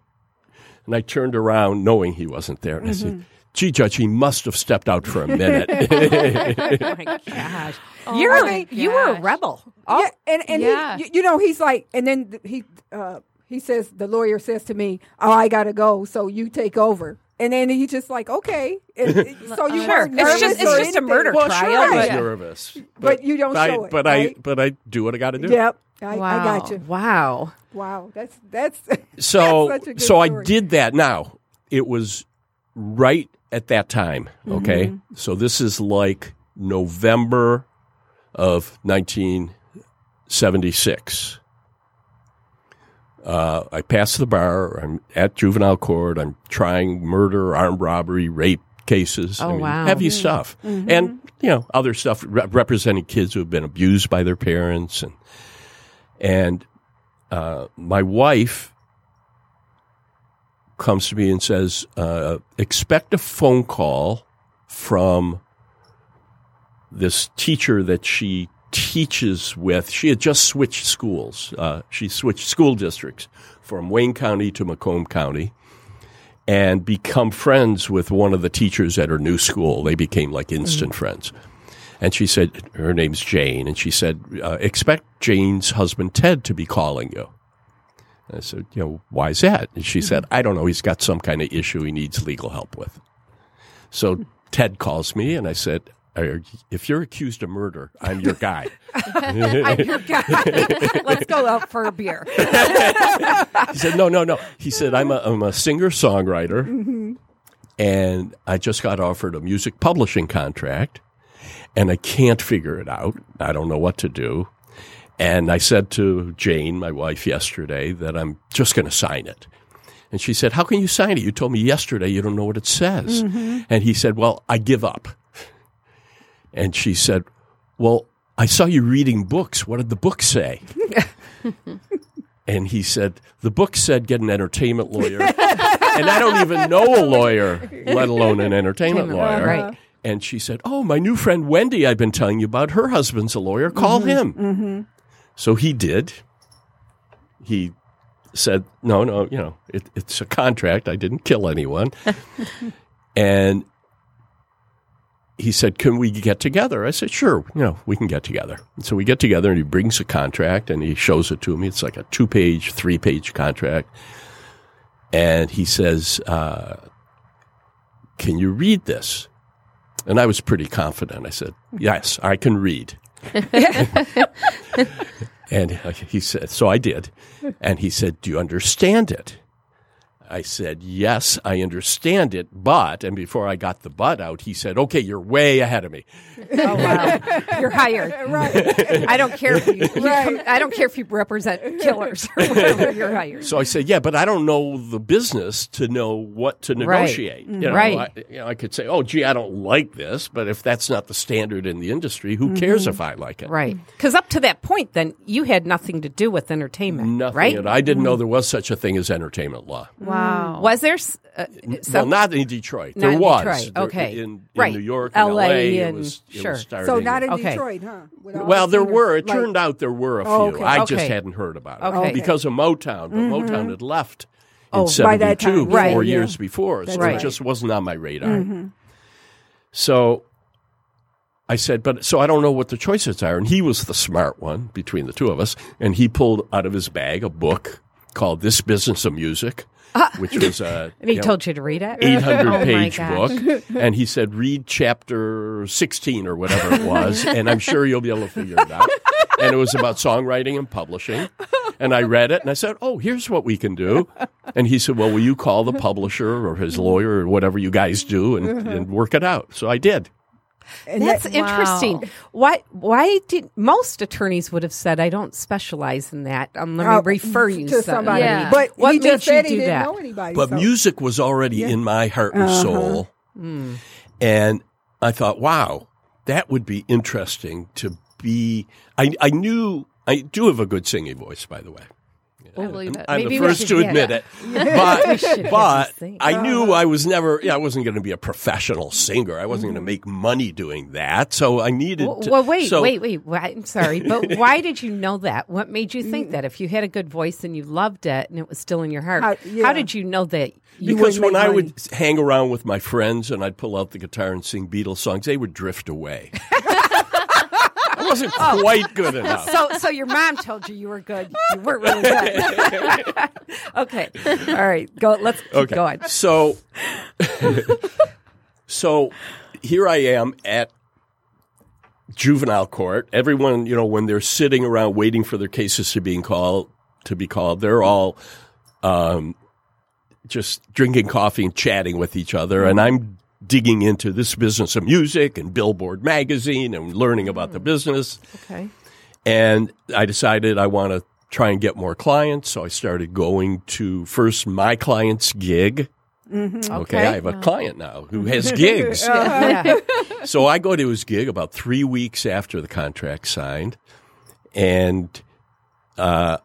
And I turned around, knowing he wasn't there, and I said, "Gee, Judge, he must have stepped out for a minute." oh my gosh. You're I a- mean- you were a rebel. Oh, yeah, and and yeah. he, you, you know, he's like, and then he uh, he says the lawyer says to me, "Oh, I gotta go, so you take over." And then he's just like, "Okay." And, and so you Sure. weren't It's nervous just- it's or just a murder well, trial, sure, I was but- nervous, But you don't I, show it, But right? I, but I do what I got to do. Yep, I, I got you. wow. Wow, that's that's So, that's such a good so I did that. Now it was right at that time. Okay, Mm-hmm. so this is like November of 1976. Uh, I passed the bar. I'm at juvenile court. I'm trying murder, armed robbery, rape cases. Oh, I mean, wow. Heavy Mm-hmm. stuff, and you know other stuff re- representing kids who have been abused by their parents, and and uh, my wife comes to me and says, uh, "Expect a phone call from this teacher that she teaches with. She had just switched schools. Uh, she switched school districts from Wayne County to Macomb County." And become friends with one of the teachers at her new school. They became like instant friends. And she said, her name's Jane. And she said, uh, expect Jane's husband, Ted, to be calling you. And I said, you know, why is that? And she said, I don't know. He's got some kind of issue he needs legal help with. So Ted calls me and I said, if you're accused of murder, I'm your guy. I'm your guy. Let's go out for a beer. He said, no, no, no. He said, I'm a, I'm a singer songwriter and I just got offered a music publishing contract and I can't figure it out. I don't know what to do. And I said to Jane, my wife, yesterday that I'm just going to sign it. And she said, How can you sign it? You told me yesterday you don't know what it says. Mm-hmm. And he said, Well, I give up. And she said, Well, I saw you reading books. What did the book say? and he said, The book said get an entertainment lawyer. and I don't even know a lawyer, let alone an entertainment lawyer. Right. And she said, Oh, my new friend Wendy, I've been telling you about. Her husband's a lawyer. Call him. So he did. He said, No, no, you know, it, it's a contract. I didn't kill anyone. and he said, Can we get together? I said, Sure, you know, we can get together. And so we get together and he brings a contract and he shows it to me. It's like a two page, three page contract. And he says, uh, Can you read this? And I was pretty confident. I said, Yes, I can read. and he said, So I did. And he said, Do you understand it? I said, Yes, I understand it, but, and before I got the but out, he said, Okay, you're way ahead of me. Oh wow, you're hired. Right. I don't care if you. you come- I don't care if you represent killers or whatever. You're hired. So I said, Yeah, but I don't know the business to know what to negotiate. You know, Right. I, you know, I could say, Oh, gee, I don't like this, but if that's not the standard in the industry, who cares mm-hmm. if I like it? Right. Because up to that point, then you had nothing to do with entertainment. Nothing. Right. I didn't know mm-hmm. there was such a thing as entertainment law. Wow. Was there? s- Uh, well, not in Detroit. Not there in was. Detroit. There- Okay. In, in Right. New York, and LA, LA, it and- was, it sure. was. So not in Okay. Detroit, huh? With well, there were. It like- turned out there were a few. Oh, okay. I just Okay. hadn't heard about it. Okay. Mm-hmm. Because of Motown. But Motown had left in Oh, by that 72, time, right, four yeah. years before. So right. it just wasn't on my radar. So I said, but so I don't know what the choices are. And he was the smart one between the two of us. And he pulled out of his bag a book called This Business of Music, which was a and he know, told you to read it. 800 Oh page book. And he said, read chapter 16 or whatever it was, and I'm sure you'll be able to figure it out. And it was about songwriting and publishing. And I read it and I said, oh, here's what we can do. And he said, well, will you call the publisher or his lawyer or whatever you guys do and, uh-huh. and work it out? So I did. And That's that- interesting. Why? Why did most attorneys would have said, "I don't specialize in that. Um, let me uh, refer you to somebody. Yeah. But What he made just you said he do didn't that? know anybody. But so- music was already in my heart and soul. And I thought, wow, that would be interesting to be. I, I knew, I do have a good singing voice, by the way. I oh, believe it. I'm Maybe the first should to admit it. it. But, but. I knew I was never, yeah, I wasn't going to be a professional singer. I wasn't going to mm-hmm. make money doing that. So I needed Well, to. well, wait, so- wait, wait, wait. I'm sorry, but why did you know that? What made you think mm. that? If you had a good voice and you loved it and it was still in your heart, How- how, did you know that? You Because when make I money. would hang around with my friends and I'd pull out the guitar and sing Beatles songs, they would drift away. Wasn't quite good enough. so, so your mom told you you were good. You weren't really good. okay, all right, go. Let's keep Okay. going. So, so here I am at juvenile court. Everyone, you know, when they're sitting around waiting for their cases to being called to be called, they're all um, just drinking coffee and chatting with each other, and I'm digging into this business of music and Billboard magazine and learning about the hmm. business. Okay. And I decided I want to try and get more clients. So I started going to first my client's gig. Mm-hmm. Okay. Okay. I have a client now who has gigs. Yeah. Uh-huh. so I go to his gig about three weeks after the contract signed. And uh,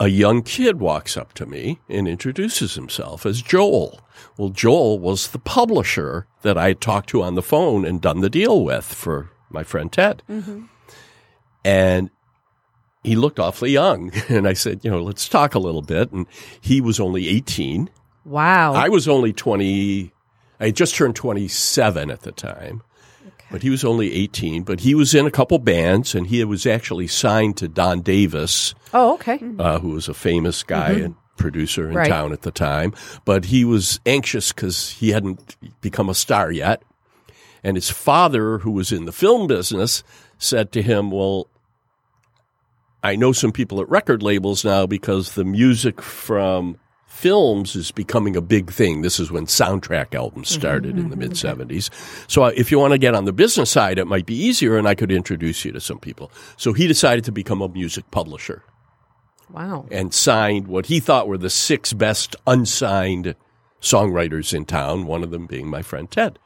a young kid walks up to me and introduces himself as Joel. Well, Joel was the publisher that I had talked to on the phone and done the deal with for my friend Ted. Mm-hmm. And he looked awfully young. And I said, you know, let's talk a little bit. And he was only 18. Wow. I was only 20. I had just turned 27 at the time. But he was only 18. But he was in a couple bands and he was actually signed to Don Davis oh, okay. uh, who was a famous guy and producer in Right. town at the time. But he was anxious because he hadn't become a star yet. And his father, who was in the film business, said to him, Well, I know some people at record labels now because the music from films is becoming a big thing. This is when soundtrack albums mm-hmm, started in the mm-hmm, mm-hmm. mid 70s. So uh, if you want to get on the business side, it might be easier and I could introduce you to some people. So he decided to become a music publisher Wow. and signed what he thought were the six best unsigned songwriters in town, one of them being my friend Ted.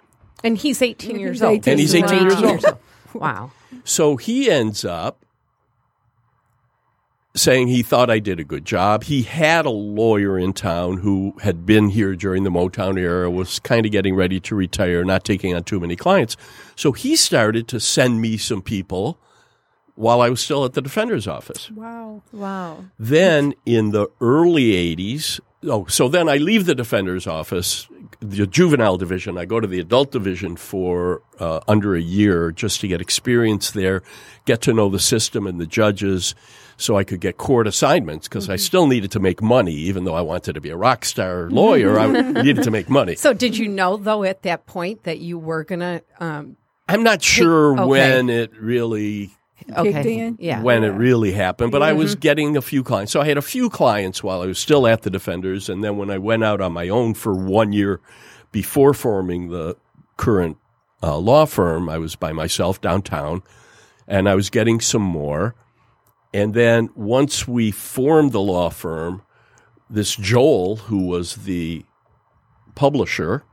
And he's 18 years He's old. 18 And he's 18 years old. Wow. So he ends up saying he thought I did a good job. He had a lawyer in town who had been here during the Motown era, was kind of getting ready to retire, not taking on too many clients. So he started to send me some people while I was still at the defender's office. Wow. Wow. Then in the early 80s, oh, so then I leave the defender's office, the juvenile division. I go to the adult division for uh, under a year just to get experience there, get to know the system and the judges so I could get court assignments because I still needed to make money, even though I wanted to be a rock star lawyer. I needed to make money. So, did you know though at that point that you were gonna? Um, I'm not sure okay. when it really okay, in? yeah, when it really happened, but I was getting a few clients. So I had a few clients while I was still at the Defenders, and then when I went out on my own for one year before forming the current uh, law firm, I was by myself downtown, and I was getting some more. And then once we formed the law firm, this Joel, who was the publisher,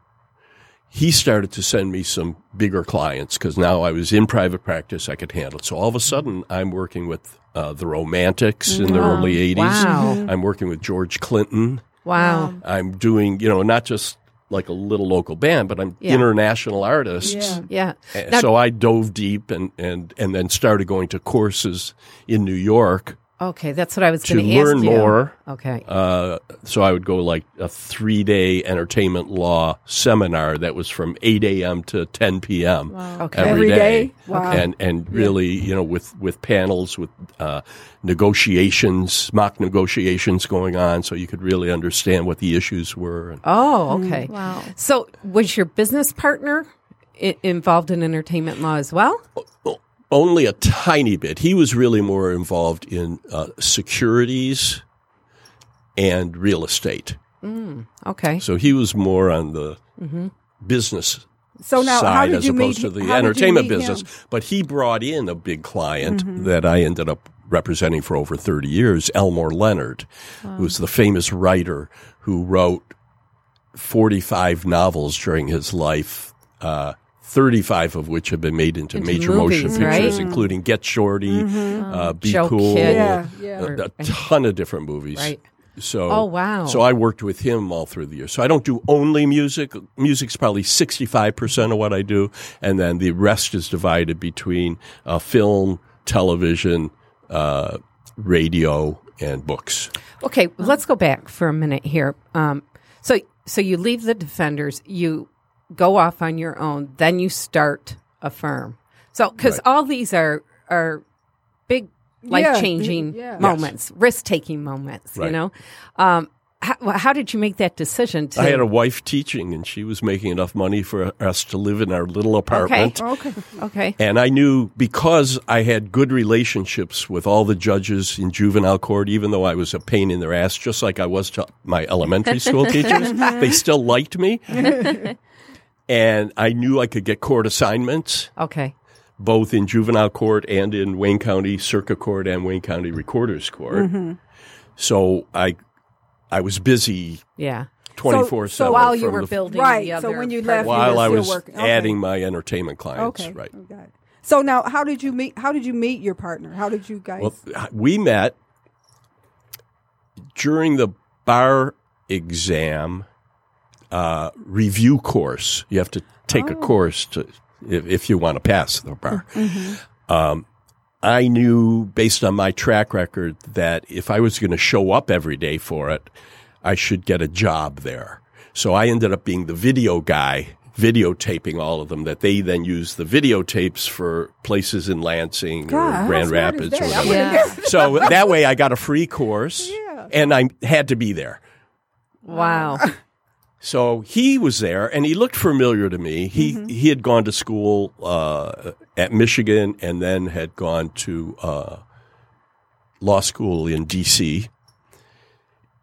he started to send me some bigger clients because now I was in private practice, I could handle it. So all of a sudden, I'm working with uh, the Romantics in the early 80s. Wow. I'm working with George Clinton. wow, I'm doing, you know, not just like a little local band, but I'm Yeah. international artists. Yeah. yeah. Now- so I dove deep and, and, and then started going to courses in New York okay, that's what I was to going to ask learn you. more. Okay, Uh, so I would go like a three day entertainment law seminar that was from 8 a.m. to 10 p.m. okay, Every day? Wow. And, and really, you know, with, with panels, with uh, negotiations, mock negotiations going on, so you could really understand what the issues were. And Oh, okay. Wow. So, was your business partner I- involved in entertainment law as well? Only a tiny bit. He was really more involved in uh, securities and real estate. Okay. So he was more on the business So now, how side did as you opposed meet? to the how did you entertainment business. him? Mm-hmm. But he brought in a big client that I ended up representing for over 30 years, Elmore Leonard, who's the famous writer who wrote 45 novels during his life. Uh, 35 of which have been made into, Into major movies, motion right? pictures, including Get Shorty, uh, Be Joe Cool, Yeah, yeah. a, a ton of different movies. Right. So, Oh, wow. So I worked with him all through the years. So I don't do only music. Music's probably 65% of what I do. And then the rest is divided between uh, film, television, uh, radio, and books. Okay, let's go back for a minute here. Um, so, so you leave the defenders, you go off on your own, then you start a firm. So, because Right. all these are are big life changing yeah. Yes. moments, risk taking moments. You know, um, how, how did you make that decision? To I had a wife teaching, and she was making enough money for us to live in our little apartment. Okay. okay, And I knew because I had good relationships with all the judges in juvenile court, even though I was a pain in their ass, just like I was to my elementary school teachers, they still liked me. and I knew I could get court assignments, okay, both in juvenile court and in Wayne County Circuit Court and Wayne County Recorder's Court. Mm-hmm. So I, I was busy yeah. twenty four seven. so seven. While you were building, Right. the So when you left, while you I were was still working. Okay. adding my entertainment clients, Okay. right? Got it. So now, how did you meet? How did you meet your partner? How did you guys? Well, we met during the bar exam uh, review course. You have to take a course to if, if you want to pass the bar. Um, I knew based on my track record that if I was going to show up every day for it, I should get a job there. So I ended up being the video guy, videotaping all of them. That they then used the videotapes for places in Lansing God, or Grand Rapids or whatever. Yeah. So that way I got a free course, Yeah. and I had to be there. Wow. So he was there, and he looked familiar to me. He Mm-hmm. he had gone to school uh, at Michigan, and then had gone to uh, law school in D.C.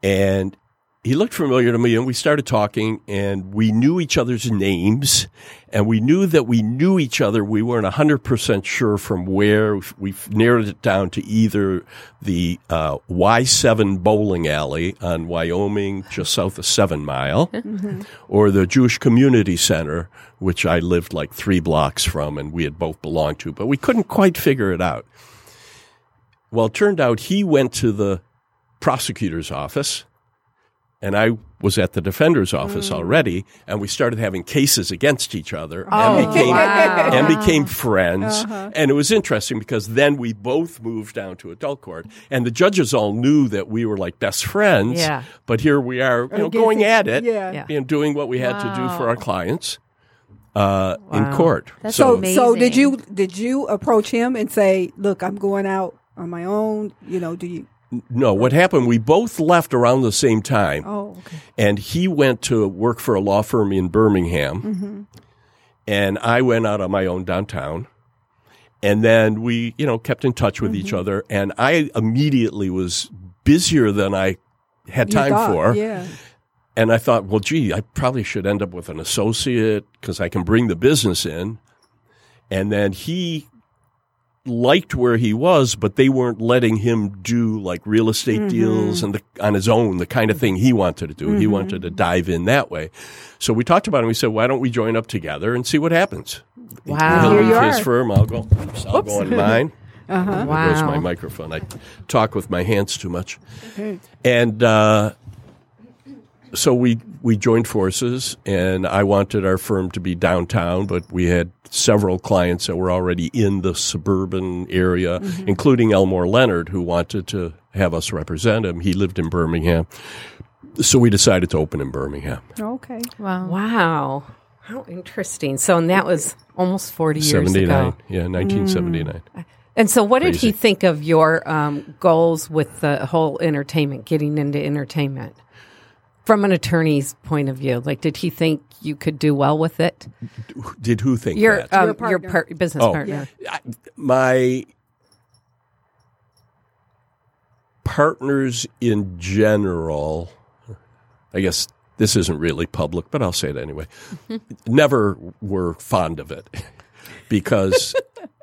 And he looked familiar to me, and we started talking, and we knew each other's names, and we knew that we knew each other. We weren't hundred percent sure from where. We narrowed it down to either the uh, Y seven bowling alley on Wyoming, just south of Seven Mile, or the Jewish Community Center, which I lived like three blocks from, and we had both belonged to, but we couldn't quite figure it out. Well, it turned out he went to the prosecutor's office and I was at the defender's office already, and we started having cases against each other and became wow. and became friends. And it was interesting because then we both moved down to adult court, and the judges all knew that we were like best friends. Yeah. But here we are, you know, going at it, yeah. Yeah. and doing what we had to do for our clients uh, in court. That's So, amazing. so did you did you approach him and say, "Look, I'm going out on my own"? You know, do you? No, what happened? We both left around the same time. Oh, okay. and he went to work for a law firm in Birmingham, mm-hmm. and I went out on my own downtown. And then we, you know, kept in touch with each mm-hmm. other, and I immediately was busier than I had time thought, for. Yeah. And I thought, well, gee, I probably should end up with an associate because I can bring the business in. And then he liked where he was, but they weren't letting him do like real estate mm-hmm. deals and the, on his own, the kind of thing he wanted to do. He mm-hmm. wanted to dive in that way. So we talked about it. We said, why don't we join up together and see what happens? Wow. He'll Here leave you his are. firm. I'll go. I'll go on mine. There goes uh-huh. my Wow. microphone. I talk with my hands too much. Okay. And uh, so we we joined forces, and I wanted our firm to be downtown, but we had several clients that were already in the suburban area, including Elmore Leonard, who wanted to have us represent him. He lived in Birmingham. So we decided to open in Birmingham. Okay. Wow. Wow. How interesting. So, and that was almost 40 years 79. ago. Yeah, 1979. And so, what did he think of your um, goals with the whole entertainment, getting into entertainment? From an attorney's point of view, like, did he think you could do well with it? Did who think Your that? um, Your your, par- business Oh. partner. I- my partners in general, I guess this isn't really public, but I'll say it anyway, never were fond of it because,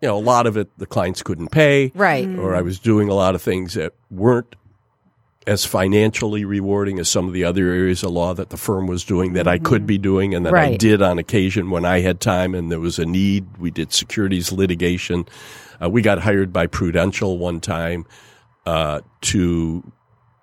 you know, a lot of it the clients couldn't pay. Right. Or I was doing a lot of things that weren't as financially rewarding as some of the other areas of law that the firm was doing that I could be doing and that I did on occasion when I had time and there was a need. We did securities litigation. Uh, we got hired by Prudential one time uh, to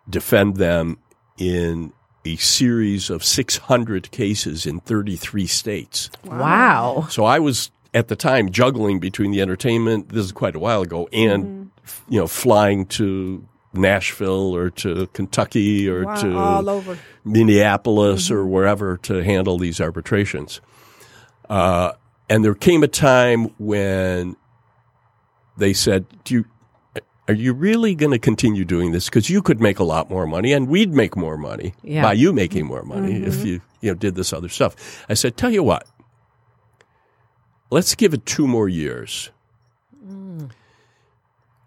defend them in a series of 600 cases in 33 states. Wow. So I was at the time juggling between the entertainment. This is quite a while ago, and f- you know, flying to Nashville or to Kentucky or Wow, to. Minneapolis or wherever to handle these arbitrations. Uh, and there came a time when they said, "Do you?" Are you really going to continue doing this? Because you could make a lot more money, and we'd make more money Yeah. by you making more money if you you know did this other stuff. I said, "Tell you what, let's give it two more years."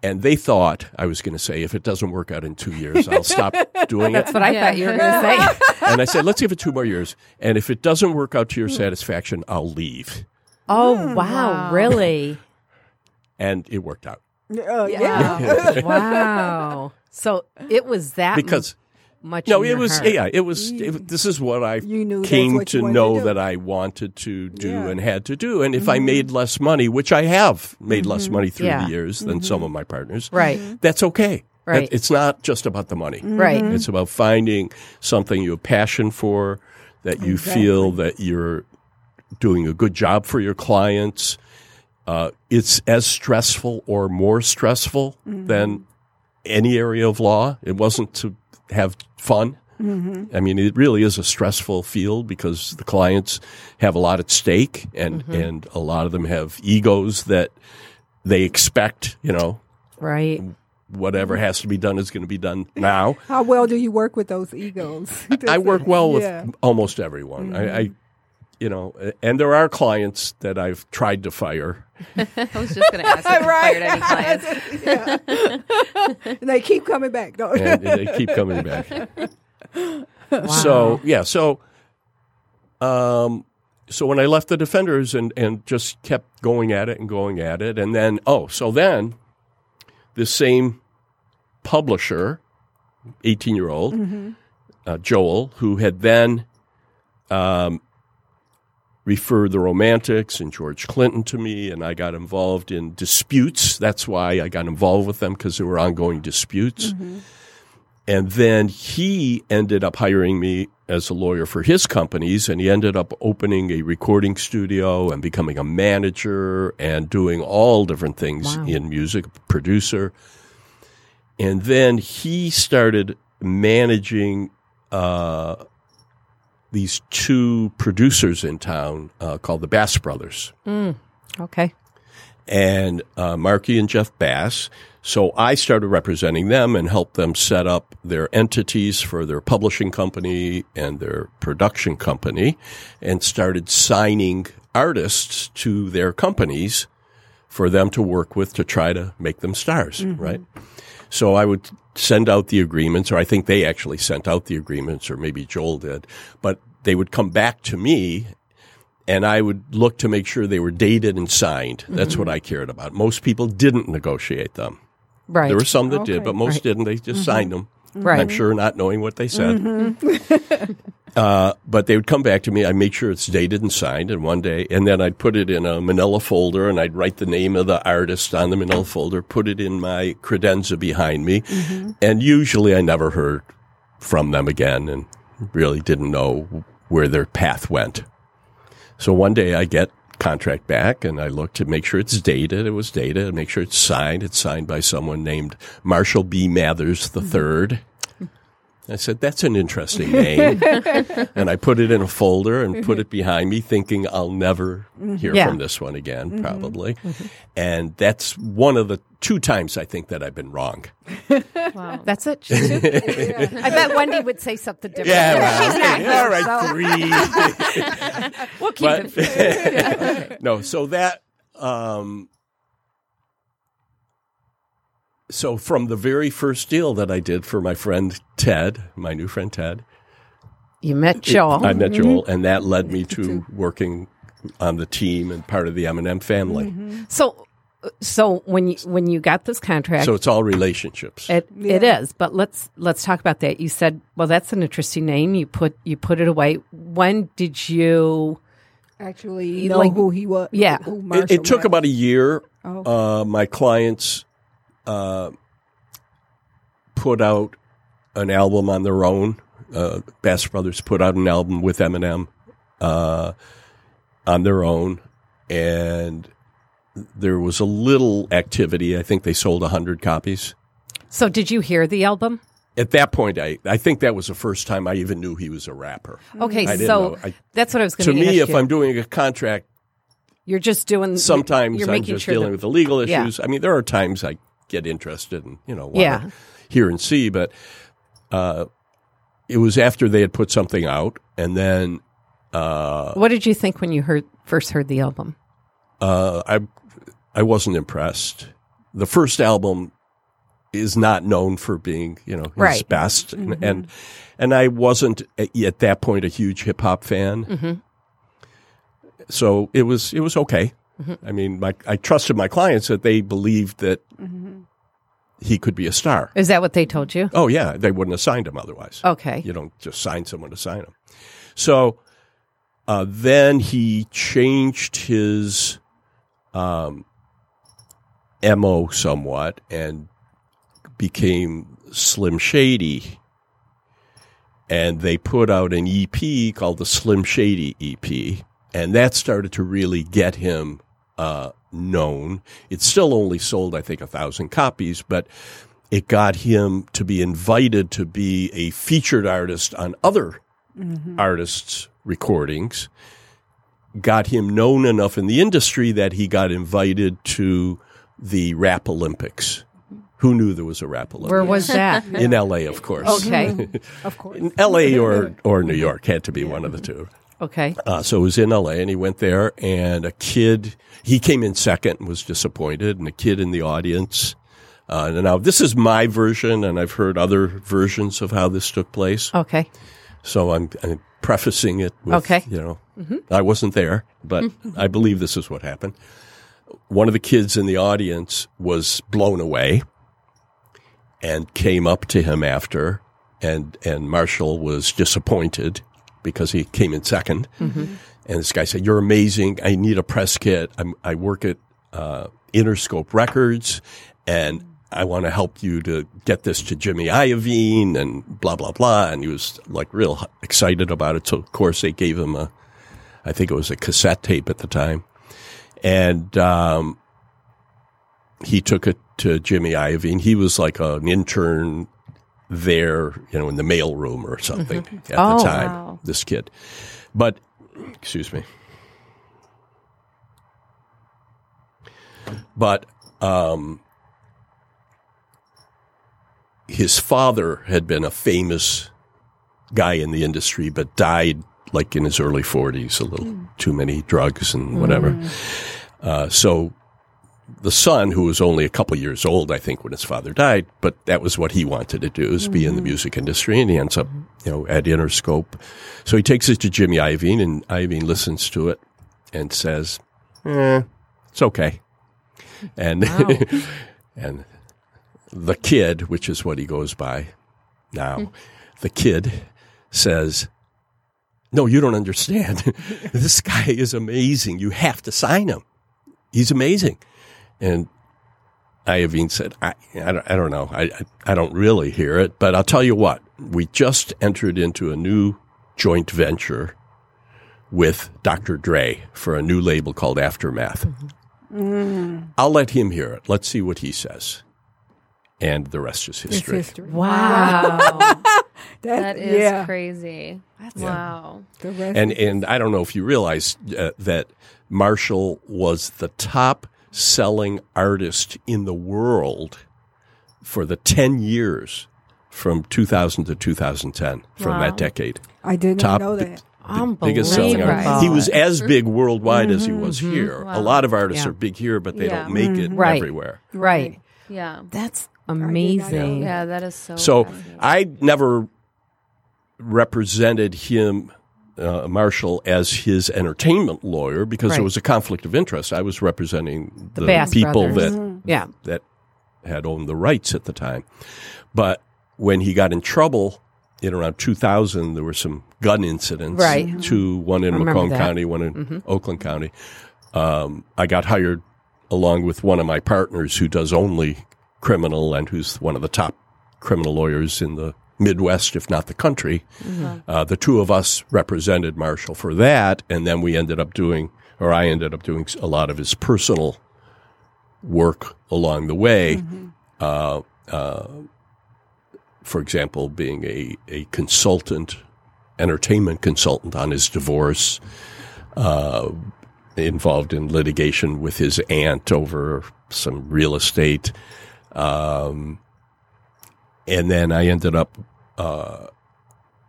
And they thought I was going to say, if it doesn't work out in two years, I'll stop doing it. That's what I thought you were going to say. And I said, let's give it two more years. And if it doesn't work out to your satisfaction, I'll leave. oh, wow. Really? And it worked out. Uh, yeah. wow. So it was that Because, much. no, it was, heart. yeah, it was, it, this is what I You knew came what to wanted know to that I wanted to do Yeah. and had to do. And if I mm-hmm. made less money, which I have made less mm-hmm. money through Yeah. the years than some of mm-hmm. my partners, Right. that's okay. Right. It- It's not just about the money. Right. It's about finding something you have passion for, that you feel that you're doing a good job for your clients. Uh, it's as stressful or more stressful than any area of law. It wasn't to have fun. Mm-hmm. I mean, it really is a stressful field because the clients have a lot at stake, and mm-hmm. and a lot of them have egos that they expect. You know, Right. whatever mm-hmm. has to be done is going to be done now. How well do you work with those egos? I work well with Yeah. almost everyone. I, I, you know, and there are clients that I've tried to fire. I was just going to ask if you fired any clients. And they keep coming back. No. and they keep coming back. So yeah, so um, so when I left the defenders and and just kept going at it and going at it, and then oh, so then this same publisher, eighteen year old uh, Joel, who had then um, referred the Romantics and George Clinton to me, and I got involved in disputes. That's why I got involved with them because there were ongoing disputes. And then he ended up hiring me as a lawyer for his companies, and he ended up opening a recording studio and becoming a manager and doing all different things in music, producer. And then he started managing uh, these two producers in town uh, called the Bass Brothers Okay. and uh, Marky and Jeff Bass. So I started representing them and helped them set up their entities for their publishing company and their production company and started signing artists to their companies for them to work with to try to make them stars, right? So I would send out the agreements, or I think they actually sent out the agreements, or maybe Joel did, but they would come back to me and I would look to make sure they were dated and signed. That's what mm-hmm. I cared about. Most people didn't negotiate them. Right. There were some that did, but most Right. didn't. They just mm-hmm. signed them. Right. I'm sure not knowing what they said. uh, but they would come back to me. I make sure it's dated and signed, and one day, and then I'd put it in a Manila folder, and I'd write the name of the artist on the Manila folder, put it in my credenza behind me, and usually I never heard from them again, and really didn't know where their path went. So one day I get contract back and I look to make sure it's dated. It was dated. Make sure it's signed. It's signed by someone named Marshall B. Mathers mm-hmm. III. I said, that's an interesting name. and I put it in a folder and put mm-hmm. it behind me thinking I'll never mm-hmm. hear Yeah. from this one again, mm-hmm. probably. And that's one of the two times I think that I've been wrong. Wow. That's it. Just two? I bet Wendy would say something different. well, She's not here, all right, so three. we'll keep But- it. no, so that um so from the very first deal that I did for my friend Ted, my new friend Ted, You met Joel. I met Joel, and that led me to working on the team and part of the Eminem family. so, so when you when you got this contract, So it's all relationships. It it is, but let's let's talk about that. You said, well, that's an interesting name. You put you put it away. When did you? Actually, know Like- who he was. Yeah. who It, it took was. about a year. Oh. Uh, my clients uh, put out an album on their own. Uh, Bass Brothers put out an album with Eminem uh, on their own, and there was a little activity. I think they sold hundred copies. So did you hear the album? At that point, I I think that was the first time I even knew he was a rapper. Okay, so. I- that's what I was going To say. to me, if you. I'm doing a contract you're just doing sometimes you're I'm making just sure dealing that- with the legal Yeah. issues. I mean, there are times I get interested and you know Yeah. hear and see, but uh, it was after they had put something out, and then uh, What did you think when you heard first heard the album? uh, I I wasn't impressed. The first album is not known for being you know his Right. Mm-hmm. best, and, and and I wasn't at, at that point a huge hip hop fan. Mm-hmm. So it was it was okay. Mm-hmm. I mean, my I trusted my clients that they believed that he could be a star. Is that what they told you? Oh yeah, they wouldn't have signed him otherwise. Okay. You don't just sign someone to sign him. So uh, then he changed his um, mo somewhat and became Slim Shady, and they put out an EP called the Slim Shady EP, and that started to really get him uh, known. It still only sold, I think, a thousand copies, but it got him to be invited to be a featured artist on other mm-hmm. artists' recordings. Got him known enough in the industry that he got invited to the Rap Olympics. Mm-hmm. Who knew there was a Rap Olympics? Where was that? In LA, of course. Okay. Of course. In LA or, or New York had to be one of the two. Okay. Uh, so it was in LA and he went there and a kid, he came in second and was disappointed and a kid in the audience. Uh, and now this is my version and I've heard other versions of how this took place. Okay. So I'm, I'm prefacing it with, Okay. you know, I wasn't there, but I believe this is what happened. One of the kids in the audience was blown away and came up to him after and, and Marshall was disappointed because he came in 2nd And this guy said, you're amazing. I need a press kit. I'm, I work at, uh, Interscope Records and I want to help you to get this to Jimmy Iovine and blah, blah, blah. And he was like real excited about it. So of course they gave him a, I think it was a cassette tape at the time. And, um, he took it to Jimmy Iovine. He was like an intern there, you know, in the mail room or something at Oh, the time, wow. this kid. But, excuse me. But, um, his father had been a famous guy in the industry, but died like in his early 40s, a little too many drugs and whatever. Uh, so the son, who was only a couple years old, I think, when his father died, but that was what he wanted to do, is be in the music industry, and he ends up, you know, at Interscope. So he takes it to Jimmy Iovine, and Iovine listens to it and says, eh, it's okay. And, and the kid, which is what he goes by now, the kid says, no, you don't understand. this guy is amazing. You have to sign him. He's amazing. And Iovine said, I, I, don't, I don't know. I, I, I don't really hear it, but I'll tell you what. We just entered into a new joint venture with Dr. Dre for a new label called Aftermath. I'll let him hear it. Let's see what he says. And the rest is It's history. history. Wow. That, that is yeah. crazy. wow. The rest And and I don't know if you realize uh, that Marshall was the top selling artist in the world for the 10 years from 2000 to 2010 from Wow. that decade. I did not top know bi- that. Biggest selling Unbelievable. artist. He was as big worldwide as he mm-hmm. was mm-hmm. here. A lot of artists Yeah. are big here, but they Yeah. don't make it mm-hmm. Right. everywhere. Right. Yeah. That's amazing. Yeah, that is so. So fascinating. I never represented him, uh, Marshall, as his entertainment lawyer because there was a conflict of interest. I was representing the, Bass people brothers. that Yeah. that had owned the rights at the time. But when he got in trouble in around 2000, there were some gun incidents. Right. Two, one in Macomb that. Mm-hmm. County, one in Oakland County. Um, I got hired along with one of my partners who does only criminal and who's one of the top criminal lawyers in the Midwest, if not the country. Uh, the two of us represented Marshall for that, and then we ended up doing, or I ended up doing a lot of his personal work along the way. Uh, uh, for example, being a, a consultant, entertainment consultant on his divorce, uh, involved in litigation with his aunt over some real estate. Um, and then I ended up uh,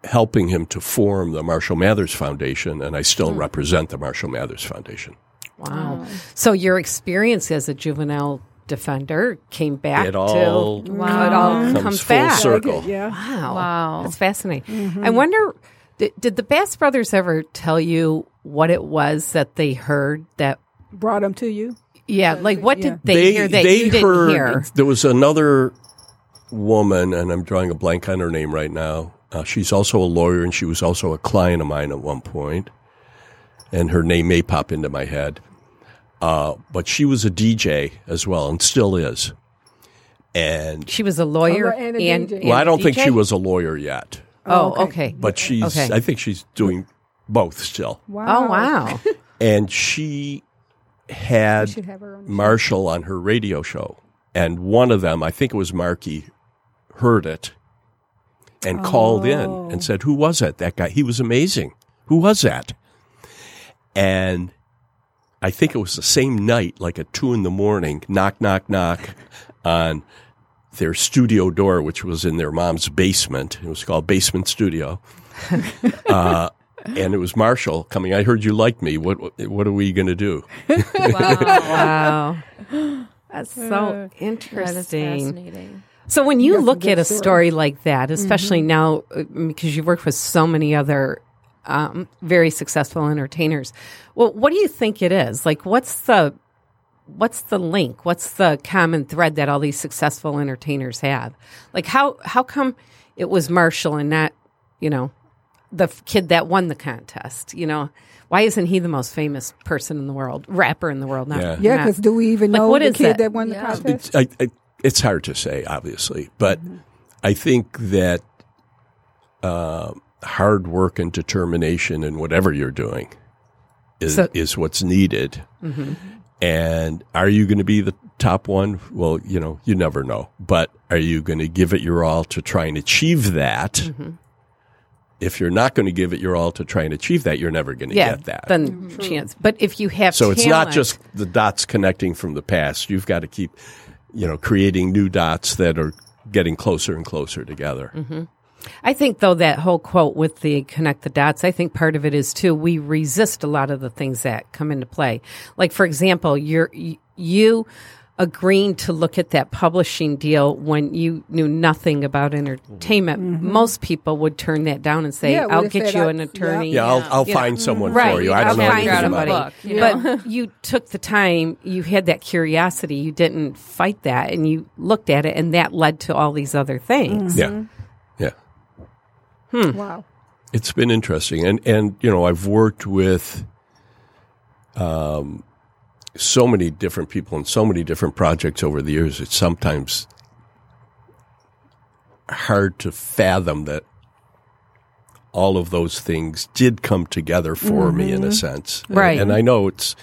helping him to form the Marshall Mathers Foundation, and I still represent the Marshall Mathers Foundation. Wow. So your experience as a juvenile defender came back It all to wow. it all comes comes full back. circle. Yeah. Wow. Wow. That's fascinating. I wonder did, did the Bass brothers ever tell you what it was that they heard that Brought them to you. yeah, like what Yeah. did they, hear that you didn't heard hear? there was another woman, and I'm drawing a blank on her name right now. Uh, she's also a lawyer, and she was also a client of mine at one point. point, and her name may pop into my head. Uh, but she was a DJ as well, and still is. and She was a lawyer Oh, and a and, DJ. and well, I don't think she was a lawyer yet, Oh, okay. okay. but she's. Okay. I think she's doing both still, Wow. Oh, wow. and she had have her on show. Marshall on her radio show, and one of them, I think it was Marky, heard it and called in Oh. and said, "Who was that? That guy? He was amazing. Who was that?" And I think it was the same night, like at two in the morning, knock, knock, knock on their studio door, which was in their mom's basement. It was called Basement Studio. uh, and it was Marshall coming. I heard you liked me. What what are we going to do? wow. That's so That is interesting. fascinating. So when you That's a look at a story. story like that, especially now uh, because you've worked with so many other um, very successful entertainers, well, what do you think it is? Like, what's the what's the link? What's the common thread that all these successful entertainers have? Like, how how come it was Marshall and not you know the f- kid that won the contest? You know. Why isn't he the most famous person in the world, rapper in the world? Not, Yeah. Yeah, because do we even Like, know what the is kid that? that, won the Yeah. contest? I, I, it's hard to say, obviously, but mm-hmm. I think that uh, hard work and determination in whatever you're doing is So- is what's needed. Mm-hmm. And are you going to be the top one? Well, you know, you never know. But are you going to give it your all to try and achieve that? Mm-hmm. If you're not going to give it your all to try and achieve that, you're never going to yeah, get that. then chance. But if you have So it's not just the dots connecting from the past. You've got to keep, you know, creating new dots that are getting closer and closer together. Mm-hmm. I think though that whole quote with the connect the dots, I think part of it is too we resist a lot of the things that come into play. Like for example, you're you agreeing to look at that publishing deal when you knew nothing about entertainment. Mm-hmm. Mm-hmm. Most people would turn that down and say, Yeah, "I'll get you an attorney." Yeah, I'll, I'll You know, find someone right. for you. I I'll don't know find anything somebody. about it. book, you know? But you took the time, you had that curiosity, you didn't fight that, and you looked at it, and that led to all these other things. Yeah, mm-hmm. yeah. Hmm. Wow. It's been interesting, and and you know, I've worked with, um, so many different people and so many different projects over the years. It's sometimes hard to fathom that all of those things did come together for me in a mm-hmm. sense. And- Right. And, I know it's,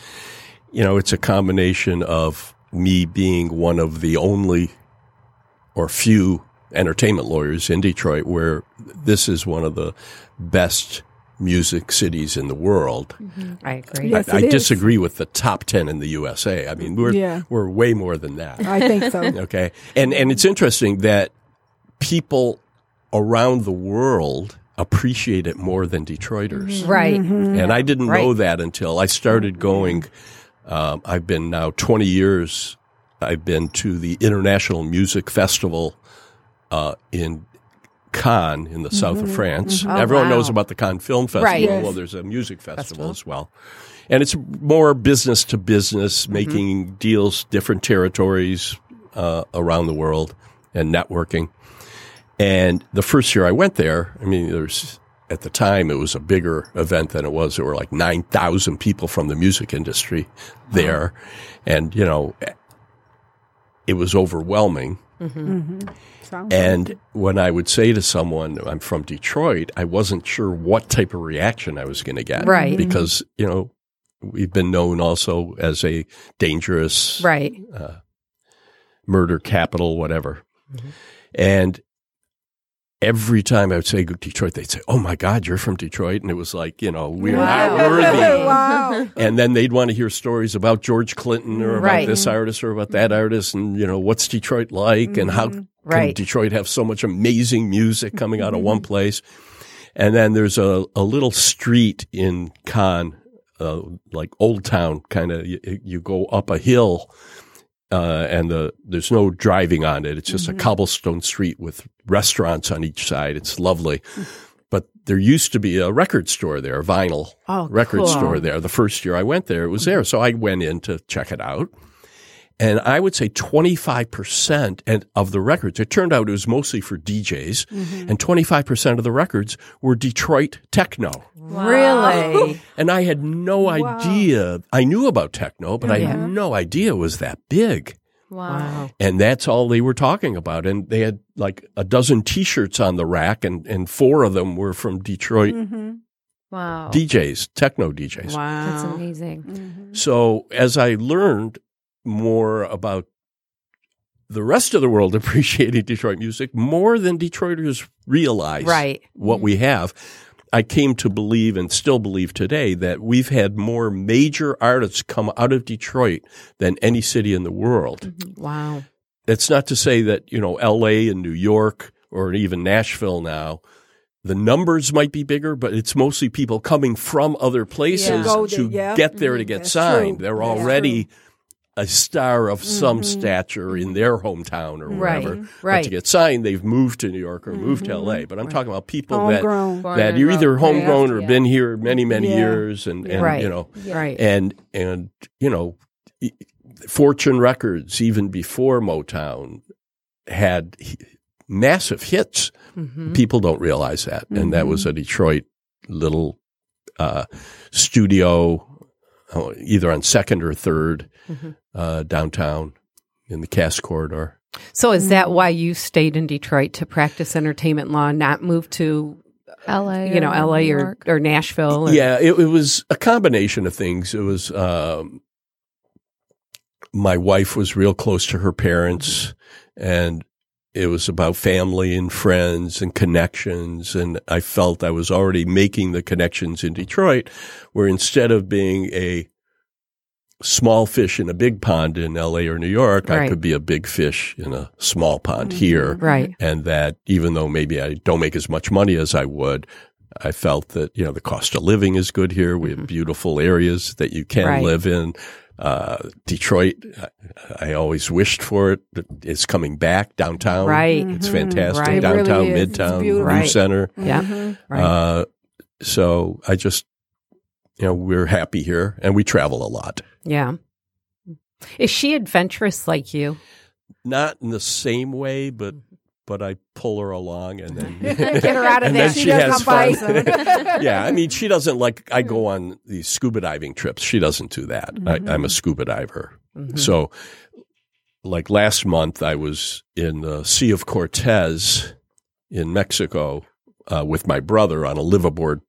you know, it's a combination of me being one of the only or few entertainment lawyers in Detroit where this is one of the best music cities in the world. I agree. Yes, I, I disagree with the top 10 in the USA. I mean, we're, Yeah. we're way more than that. I think so. Okay. And and it's interesting that people around the world appreciate it more than Detroiters. Right. And I didn't know that until I started going. Um, I've been now 20 years. I've been to the International Music Festival uh, in Cannes in the south of mm-hmm. France. Mm-hmm. Oh, Everyone Oh, wow. knows about the Cannes Film Festival. Right. Yes. Well, there's a music festival, as well. And it's more business to business, mm-hmm. making deals, different territories uh, around the world, and networking. And the first year I went there, I mean, there's at the time it was a bigger event than it was. There were like nine thousand people from the music industry there, and you know, it was overwhelming. Sounds And when I would say to someone, I'm from Detroit, I wasn't sure what type of reaction I was going to get. Right. Because, you know, we've been known also as a dangerous Right. Uh, murder capital, whatever. Mm-hmm. And every time I would say Detroit, they'd say, Oh my God, you're from Detroit. And it was like, you know, we're not worthy. wow. And then they'd want to hear stories about George Clinton or about Right. this mm-hmm. artist or about that artist and, you know, what's Detroit like and how mm-hmm. can Right. Detroit have so much amazing music coming out of one mm-hmm. place. And then there's a, a little street in Cannes, uh, like Old Town, kind of, you, you go up a hill uh, and the, there's no driving on it. It's just a cobblestone street with restaurants on each side. It's lovely. But there used to be a record store there, a vinyl Oh, record cool. store there. The first year I went there, it was there. So I went in to check it out. And I would say 25% and of the records, it turned out it was mostly for DJs, and 25% of the records were Detroit techno. Really? And I had no idea. I knew about techno, but I had no idea it was that big. Wow. and that's all they were talking about. And they had like a dozen T-shirts on the rack, and and four of them were from Detroit Mm-hmm. Wow. DJs, techno DJs. Wow. That's amazing. Mm-hmm. So as I learned more about the rest of the world appreciating Detroit music more than Detroiters realize Right. what we have, I came to believe and still believe today that we've had more major artists come out of Detroit than any city in the world. Wow. That's not to say that, you know, LA and New York or even Nashville now, the numbers might be bigger, but it's mostly people coming from other places Yeah. Go to yeah. get there to Mhm. get That's signed. true. They're That's already a star of some Mm-hmm. stature in their hometown or Right, wherever. But to get signed, they've moved to New York or moved to LA. But I'm talking about people that Homegrown. Born that you're either raised. homegrown or Yeah. been here many many Yeah. years and, and Right. you know Right. and and you know fortune records even before motown had massive hits Mhm. people don't realize that and that was a detroit little uh, studio either on second or 3rd Mhm. uh, downtown in the cass corridor So is that why you stayed in Detroit to practice entertainment law, not move to LA. you know or LA or, or Nashville? Or, Yeah, it, it was a combination of things. It was um, my wife was real close to her parents, and it was about family and friends and connections. And I felt I was already making the connections in Detroit, where instead of being a small fish in a big pond in LA or New York, I could be a big fish in a small pond here Right. and that even though maybe I don't make as much money as I would, I felt that you know the cost of living is good here. We have beautiful areas that you can Mm-hmm. Right. live in. Uh, Detroit, I, I always wished for it. It's coming back downtown. Right. it's fantastic. Right. It really Downtown, Midtown. New Right. Center. Yeah. Right. Uh, so I just, you know, we're happy here, and we travel a lot. yeah. Is she adventurous like you? Not in the same way, but but I pull her along, and then Get her out of there. then She she has fun. yeah, I mean, she doesn't like. I go mm. on these scuba diving trips. She doesn't do that. I, mm-hmm. I'm a scuba diver, mm-hmm. so like last month, I was in the Sea of Cortez in Mexico uh, with my brother on a liveaboard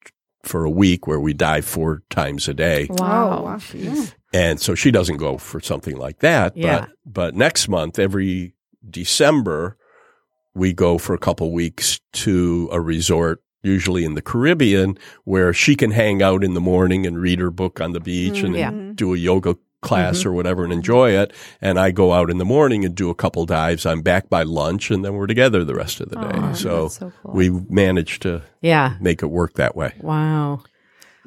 for a week, where we dive four times a day. Wow. Wow. Yeah. Hmm. And so she doesn't go for something like that. Yeah. But but next month, every December, we go for a couple weeks to a resort, usually in the Caribbean, where she can hang out in the morning and read her book on the beach mm, and Yeah. Mm-hmm. do a yoga class mm-hmm. or whatever and enjoy it. And I go out in the morning and do a couple dives. I'm back by lunch and then we're together the rest of the day. Aw, so, that's so cool. we managed to Yeah. make it work that way. Wow.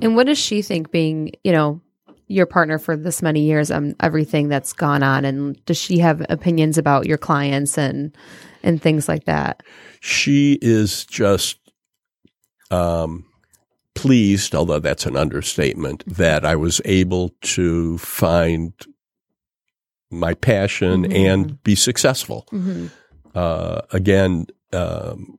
And what does she think being, you know, your partner for this many years and everything that's gone on? And does she have opinions about your clients and and things like that? she is just um, pleased, although that's an understatement, that I was able to find my passion Mhm. and be successful. Mm-hmm. Uh, again, um,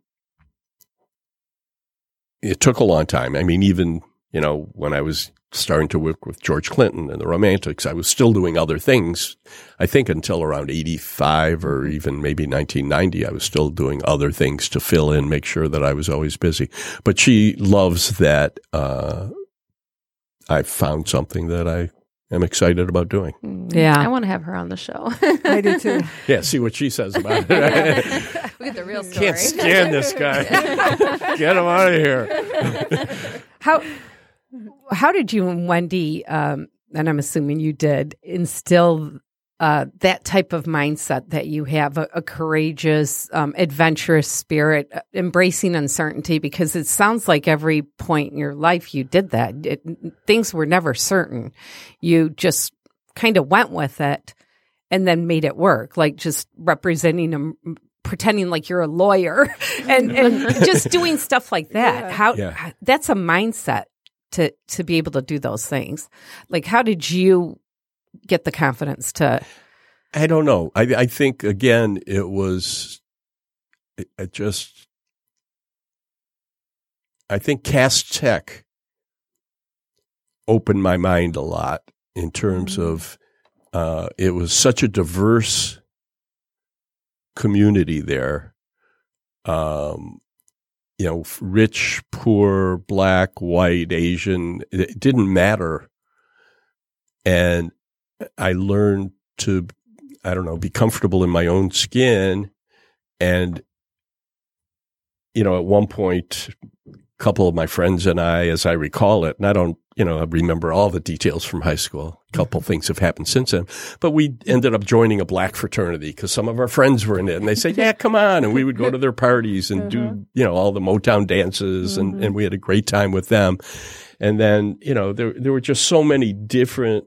it took a long time. I mean, even you know when I was starting to work with George Clinton and the Romantics, I was still doing other things. I think until around eighty-five or even maybe nineteen ninety, I was still doing other things to fill in, make sure that I was always busy. But she loves that uh, I found something that I am excited about doing. Yeah. I want to have her on the show. I do too. Yeah, see what she says about it. Look at the real story. Can't stand this guy. Get him out of here. How how did you and Wendy, um, and I'm assuming you did, instill uh, that type of mindset that you have a, a courageous, um, adventurous spirit, uh, embracing uncertainty? Because it sounds like every point in your life you did that. It, things were never certain. You just kind of went with it and then made it work, like just representing them. Pretending like you're a lawyer and, and just doing stuff like that. How Yeah. that's a mindset to to be able to do those things. Like, how did you get the confidence to? I don't know. I, I think again, it was it, it just. I think Cass Tech opened my mind a lot in terms of uh, it was such a diverse community there. Um, you know, rich, poor, black, white, Asian, it didn't matter. And I learned to, I don't know, be comfortable in my own skin. And, you know, at one point, a couple of my friends and I, as I recall it, and I don't, you know, I remember all the details from high school. A couple mm-hmm. things have happened since then, but we ended up joining a black fraternity because some of our friends were in it and they said, yeah, come on. And we would go to their parties and do, uh-huh. you know, all the Motown dances and, and mm-hmm. we had a great time with them. And then, you know, there, there were just so many different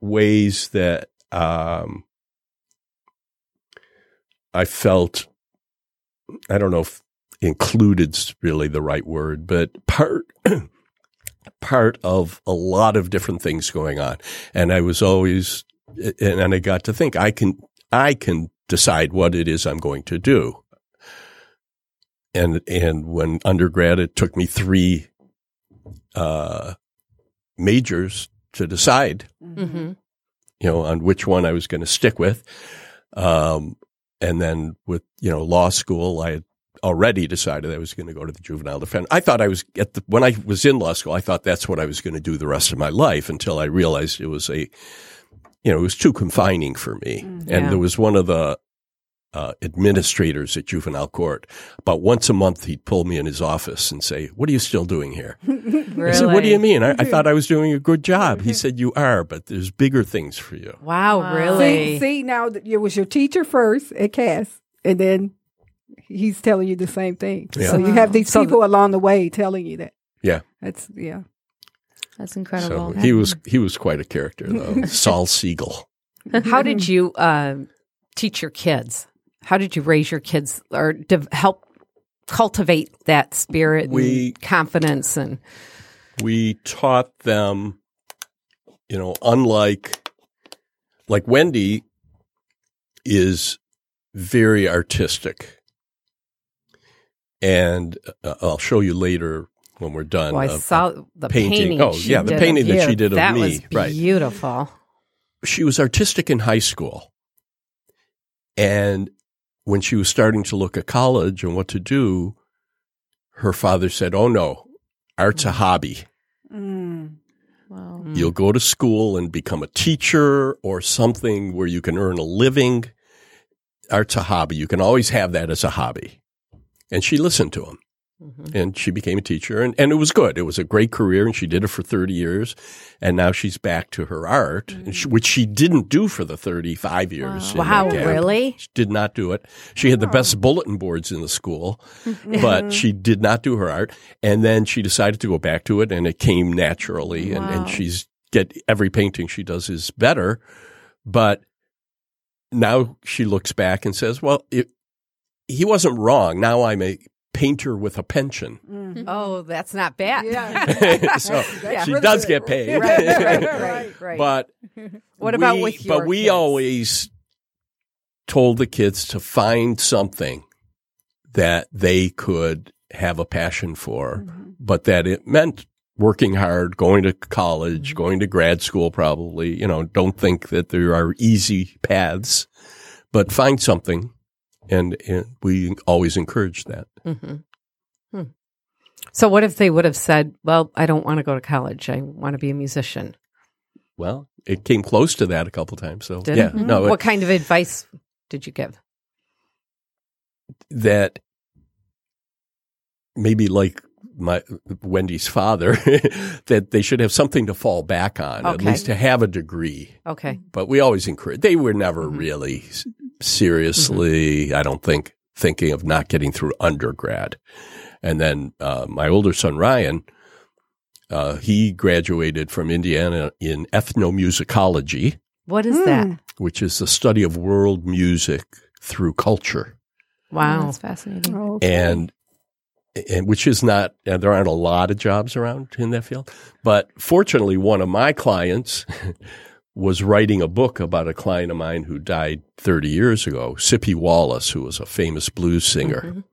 ways that, um, I felt, I don't know if included's really the right word, but part, part of a lot of different things going on. And I was always, and, and I got to think, I can, I can decide what it is I'm going to do. And, and when undergrad, it took me three, uh, majors to decide, Mm-hmm. you know, on which one I was going to stick with. Um, and then with, you know, law school, I had already decided I was going to go to the juvenile defense. I thought I was at the, when I was in law school, I thought that's what I was going to do the rest of my life until I realized it was a, you know, it was too confining for me. And Yeah. there was one of the, uh, administrators at juvenile court. About once a month, he'd pull me in his office and say, "What are you still doing here?" Really? I said, "What do you mean? I, I thought I was doing a good job." He said, "You are, but there's bigger things for you." Wow, really? See, see, now that it was your teacher first at Cass, and then he's telling you the same thing. Yeah. So you have these So people along the way telling you that. Yeah. That's yeah. That's incredible. So he was he was quite a character, though. Saul Siegel. How did you uh, teach your kids? How did you raise your kids or dev- help cultivate that spirit We- and confidence and we taught them, you know, unlike like Wendy is very artistic. And uh, I'll show you later when we're done. well, I of- saw the painting. painting. Oh, she yeah, the did painting that you. she did of that me, was right. beautiful. she was artistic in high school. And when she was starting to look at college and what to do, her father said, Oh no, art's a hobby. Mm. Wow. Mm. You'll go to school and become a teacher or something where you can earn a living. Art's a hobby. You can always have that as a hobby. And she listened to him Mhm. and she became a teacher and, and it was good. It was a great career and she did it for 30 years. And now she's back to her art, and she, which she didn't do for the 35 years. in Wow, really? She did not do it. She had the best bulletin boards in the school, but she did not do her art. And then she decided to go back to it and it came naturally. And, Wow. and she's get every painting she does is better. But now she looks back and says, well, it, he wasn't wrong. Now I'm a painter with a pension. Oh, that's not bad. Yeah. so Yeah. she does get paid. right, right, right, right. But What about we- with your But we kids? always told the kids to find something that they could have a passion for, Mm-hmm. but that it meant working hard, going to college, Mm-hmm. going to grad school, probably. You know, don't think that there are easy paths, but find something. And, and we always encourage that. hmm Hmm. So, what if they would have said, "Well, I don't want to go to college. I want to be a musician." Well, it came close to that a couple times. So Did yeah, it? no, what kind of advice did you give? that maybe like my Wendy's father that they should have something to fall back on, at least to have a degree. Okay. But we always encourage. They were never Mhm. really s- seriously, I don't think, thinking of not getting through undergrad. And then uh, my older son Ryan, uh, he graduated from Indiana in ethnomusicology, What is Mm. that? which is the study of world music through culture. Wow. That's fascinating. Okay. and and which is not and there aren't a lot of jobs around in that field but fortunately one of my clients was writing a book about a client of mine who died 30 years ago Sippie Wallace who was a famous blues singer Mhm.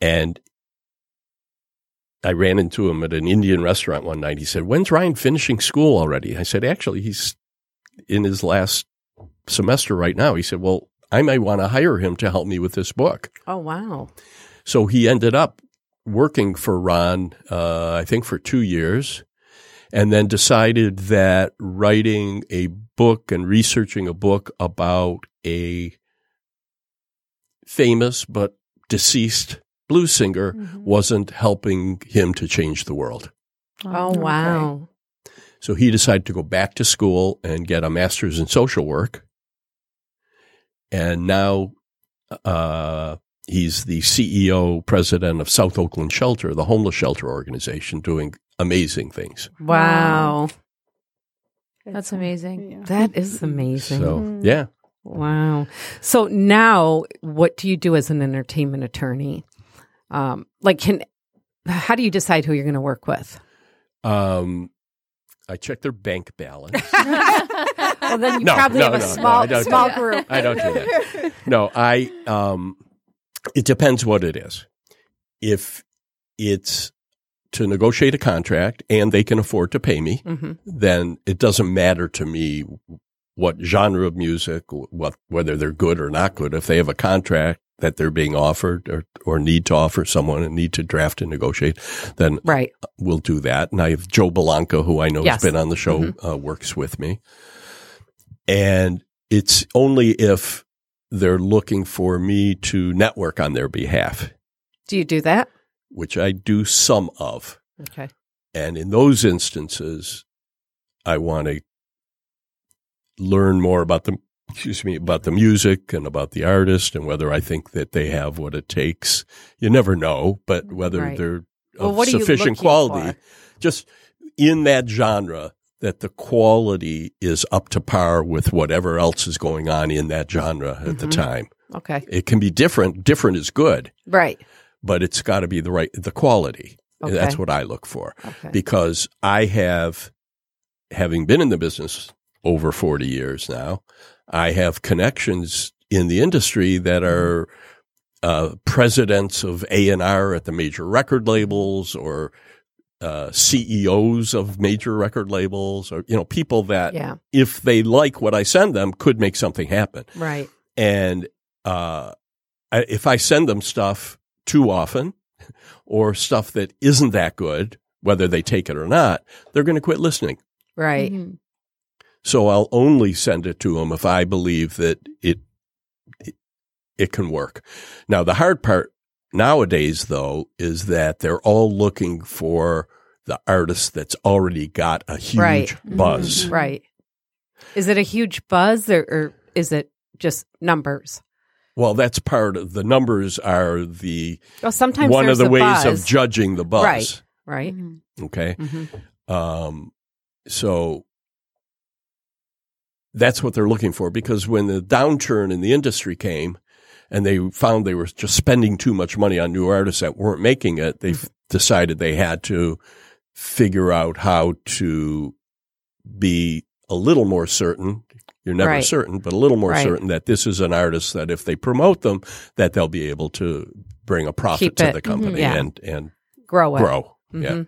and I ran into him at an Indian restaurant one night he said when's Ryan finishing school already I said actually he's in his last semester right now he said well I might want to hire him to help me with this book. Oh wow. So he ended up working for Ron, uh, I think, for two years, and then decided that writing a book and researching a book about a famous but deceased blues singer wasn't helping him to change the world. Oh wow. So he decided to go back to school and get a master's in social work. And now uh, he's the CEO, president of South Oakland Shelter, the homeless shelter organization, doing amazing things. Wow. That's amazing. Yeah. That is amazing. So, yeah. Wow. So now, what do you do as an entertainment attorney? Um, like, can how do you decide who you're going to work with? Um, I check their bank balance. Well, then you No, probably no, have a no, no, small I small group. I don't do that. No, I. Um, it depends what it is. If it's to negotiate a contract and they can afford to pay me, hmm then it doesn't matter to me what genre of music, what whether they're good or not good. If they have a contract that they're being offered or, or need to offer someone and need to draft and negotiate, then Right. we'll do that. And I have Joe Bellanca, who I know Yes. has been on the show, uh, works with me. And it's only if they're looking for me to network on their behalf, Do you do that? Which I do some of. Okay. And in those instances, I want to learn more about the excuse me about the music and about the artist and whether I think that they have what it takes. You never know, but whether Right. they're of you sufficient quality, for? just in that genre that the quality is up to par with whatever else is going on in that genre at the Mhm. time. Okay. It can be different. Different is good, Right. But it's got to be the right the quality. Okay. That's what I look for Okay. because I have, having been in the business over 40 years now, I have connections in the industry that are uh, presidents of A&R at the major record labels or uh, CEOs of major record labels or, you know, people that Yeah. if they like what I send them could make something happen. Right. And uh, I, if I send them stuff too often or stuff that isn't that good, whether they take it or not, they're going to quit listening. Right. Mhm. So I'll only send it to them if I believe that it, it it can work. Now the hard part nowadays though is that they're all looking for the artist that's already got a huge Right. buzz. Right. Is it a huge buzz or, or is it just numbers? Well, that's part of the numbers are the Well, sometimes one of the ways buzz. of judging the buzz. Right. Right. Mhm. Okay. Mhm. Um, so that's what they're looking for because when the downturn in the industry came and they found they were just spending too much money on new artists that weren't making it, they have decided they had to figure out how to be a little more certain. You're never Right. certain, but a little more Right. certain that this is an artist that if they promote them, that they'll be able to bring a profit Keep to it. the company Mhm. Yeah. and, and Grow it. grow. Yeah. Mhm.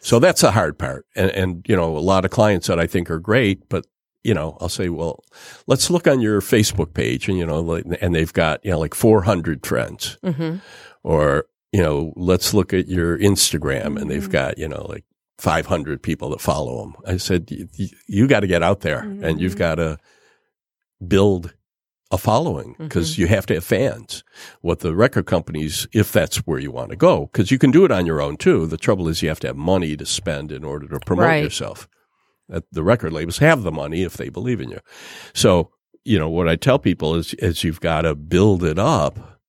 So that's the hard part. And, and, you know, a lot of clients that I think are great, but, you know, I'll say, well, let's look on your Facebook page and, you know, like, and they've got, you know, like 400 friends Mhm. or, you know, let's look at your Instagram and Mm-hmm. they've got, you know, like 500 people that follow them. I said, you, you got to get out there and Mm-hmm. you've got to build a following because Mm-hmm. you have to have fans. What the record companies, if that's where you want to go, because you can do it on your own too. The trouble is you have to have money to spend in order to promote Right. yourself. The record labels have the money if they believe in you. So, you know, what I tell people is, is you've got to build it up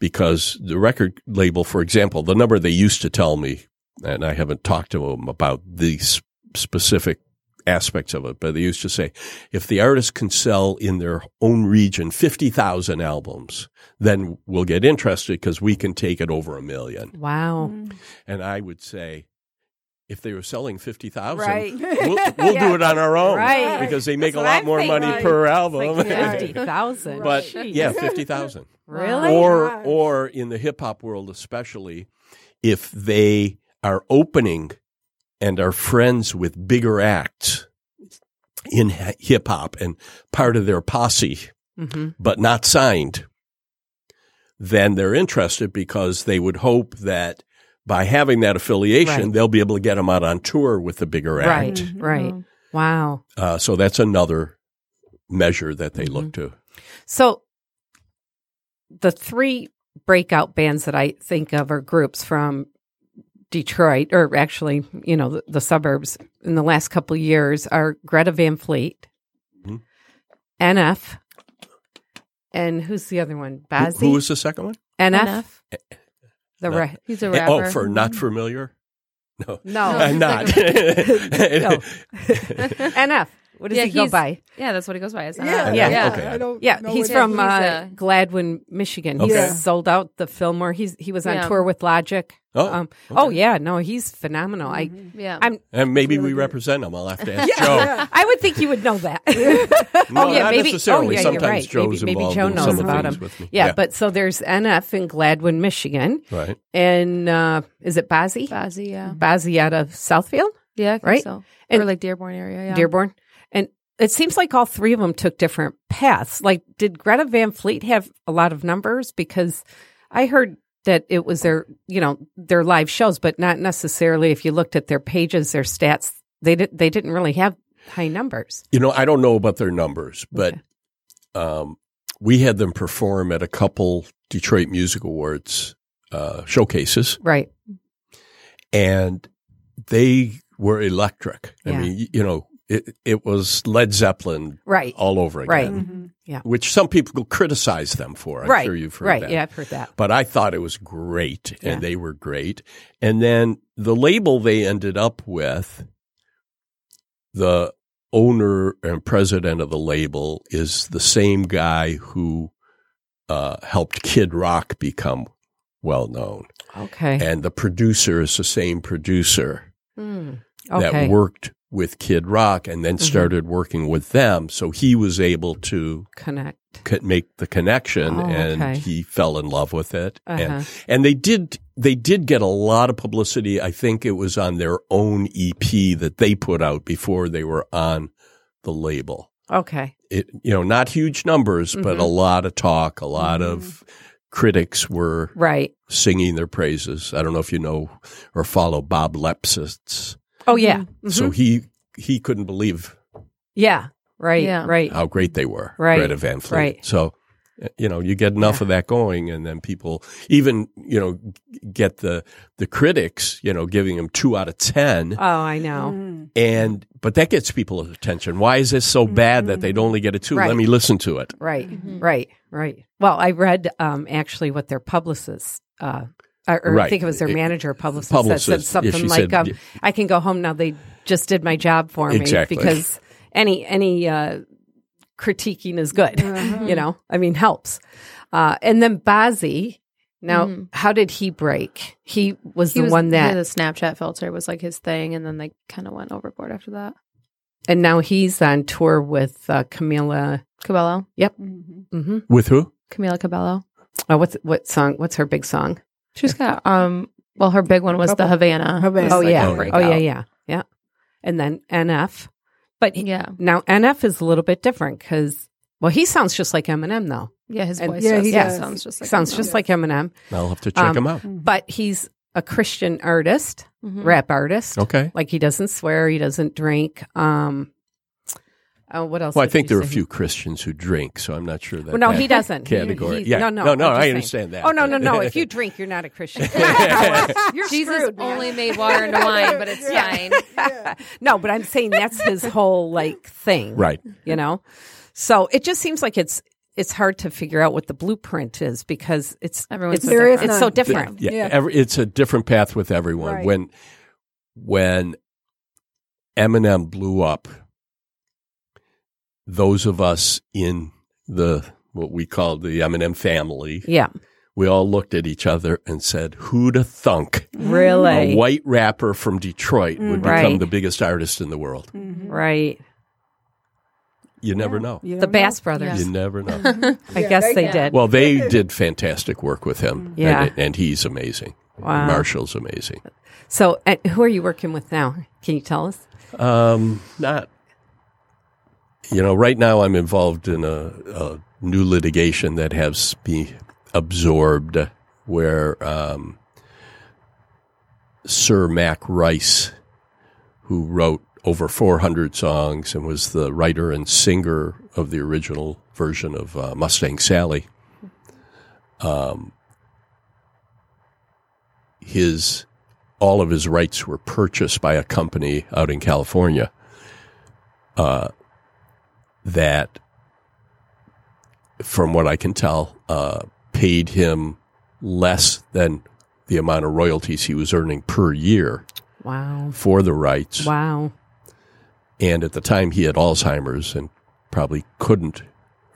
because the record label, for example, the number they used to tell me, and I haven't talked to them about these specific aspects of it, but they used to say, if the artist can sell in their own region 50,000 albums, then we'll get interested because we can take it over a million. Wow. Mm. And I would say, if they were selling 50,000, Right. we'll, we'll Yeah. do it on our own. Right. Because they make That's a lot I'm more thinking. money per album. Like 50,000. but Jeez. yeah, 50,000 Really? or or in the hip hop world especially if they are opening and are friends with bigger acts in hip hop and part of their posse Mm-hmm. but not signed, then they're interested because they would hope that by having that affiliation, Right. they'll be able to get them out on tour with the bigger act. Right. act. Right. Wow. Uh, so that's another measure that they Mm-hmm. look to. So the three breakout bands that I think of are groups from Detroit, or actually, you know, the, the suburbs in the last couple of years are Greta Van Fleet, Mhm. NF, and who's the other one? Who, Bazzi? who was the second one? NF? The No. ra- He's a Eh, rapper. Oh, for not familiar? No. no, I'm not. No. NF. What does Yeah, he go he's- by? Yeah, that's what he goes by. It's Yeah, not- Yeah. yeah. Okay. I don't. Yeah, know he's from He's uh, a- Gladwin, Michigan. He Okay. sold out the Fillmore. He's he was on Yeah. tour with Logic. Oh, um, okay. oh yeah, no, he's phenomenal. I Yeah. I'm And maybe really we good. represent him. I'll have to ask Joe. I would think you would know that. No, oh yeah, not maybe. necessarily. Oh yeah, Sometimes you're right. Joe's maybe, maybe Joe knows some of the about him. Yeah, Yeah. but so there's NF in Gladwin, Michigan, Right. and uh, is it Bazzi? Bazzi, yeah. Bazzi out of Southfield, Yeah, Right? So. And- or like Dearborn area, yeah. Dearborn, and it seems like all three of them took different paths. Like, did Greta Van Fleet have a lot of numbers? Because I heard that it was their, you know, their live shows, but not necessarily. If you looked at their pages, their stats, they did they didn't really have high numbers. You know, I don't know about their numbers, but Okay. um, we had them perform at a couple Detroit Music Awards uh, showcases, Right. and they were electric. I Yeah. mean, you know, it, it was Led Zeppelin Right. all over again, Right. Mhm. which some people criticize them for. I'm right. sure you've heard right. that. Yeah, I've heard that. But I thought it was great, and Yeah. they were great. And then the label they ended up with, the owner and president of the label is the same guy who uh, helped Kid Rock become well known, Okay. and the producer is the same producer Hmm. Okay. that worked with Kid Rock and then Mhm. started working with them. So he was able to Connect. co- make the connection Oh, and okay. he fell in love with it Uh-huh. and and they did they did get a lot of publicity i think it was on their own ep that they put out before they were on the label Okay. it you know not huge numbers but Mhm. a lot of talk a lot of critics were Right. singing their praises i don't know if you know or follow bob lefsetz Oh yeah. so Mhm. he he couldn't believe yeah. Right. Yeah. Right. how great they were, Right, Greta Van Fleet. right. So, you know, you get enough of that going, and then people even, you know, get the the critics, you know, giving them two out of ten, Oh, I know. Mm. and but that gets people's attention. Why is this so bad that they'd only get a two? Right. Let me listen to it. Right, right, right. Well, I read um, actually what their publicist, uh, or, or I think it was their manager or publicist, publicist, that said something she like, said- um, "I can go home now. They just did my job for me Exactly. because any any uh, critiquing is good. you know, I mean, helps." Uh, and then Bazzi. Now, Mhm. how did he break? He was He the was, one that, yeah, the Snapchat filter was like his thing, and then they kind of went overboard after that. and now he's on tour with uh, Camila. Cabello, Mhm. hmm With who? Camila Cabello. Oh, what's what song? What's her big song? She's got um. Well, her big one was the Havana. Havana. Oh like, yeah. a Oh, breakout. Oh yeah, yeah, yeah. And then NF, but yeah, now NF is a little bit different because well, he sounds just like Eminem though. yeah. His And- voice Yeah, does. he Yeah, does. sounds just like sounds Eminem. just like Eminem, I'll have to check Um, him out. but he's a Christian artist, Mhm. rap artist. Okay. Like he doesn't swear, he doesn't drink. Um, oh, what else? Well, I think there are a few Christians who drink, so I'm not sure that. Well, no, that he doesn't. Category. he- yeah. no, no, no, no. I'm just I saying. understand that. Oh no, no, but- no! If you drink, you're not a Christian. you're Jesus screwed, man. only made water into wine, but it's fine. no, but I'm saying that's his whole like thing, right. You know, so it just seems like it's it's hard to figure out what the blueprint is because it's Everyone's it's, so There is it's so different. Yeah, Yeah. Every, it's a different path with everyone. Right. When when Eminem blew up, those of us in the what we call the Eminem family, Yeah, we all looked at each other and said, "Who'd have thunk really, a white rapper from Detroit would become Right. the biggest artist in the world?" right? You never know. You The don't know. Bass Brothers. You never know. I Yeah, guess they- they did. well, they did fantastic work with him. Yeah. and, and he's amazing. Wow. Marshall's amazing. So, uh, who are you working with now? Can you tell us? Um, not. You know, right now I'm involved in a, a new litigation that has be absorbed where um, Sir Mac Rice, who wrote over 400 songs and was the writer and singer of the original version of uh, Mustang Sally, um, his all of his rights were purchased by a company out in California. Uh, that, from what I can tell, uh, paid him less than the amount of royalties he was earning per year Wow. for the rights. Wow. And at the time, he had Alzheimer's and probably couldn't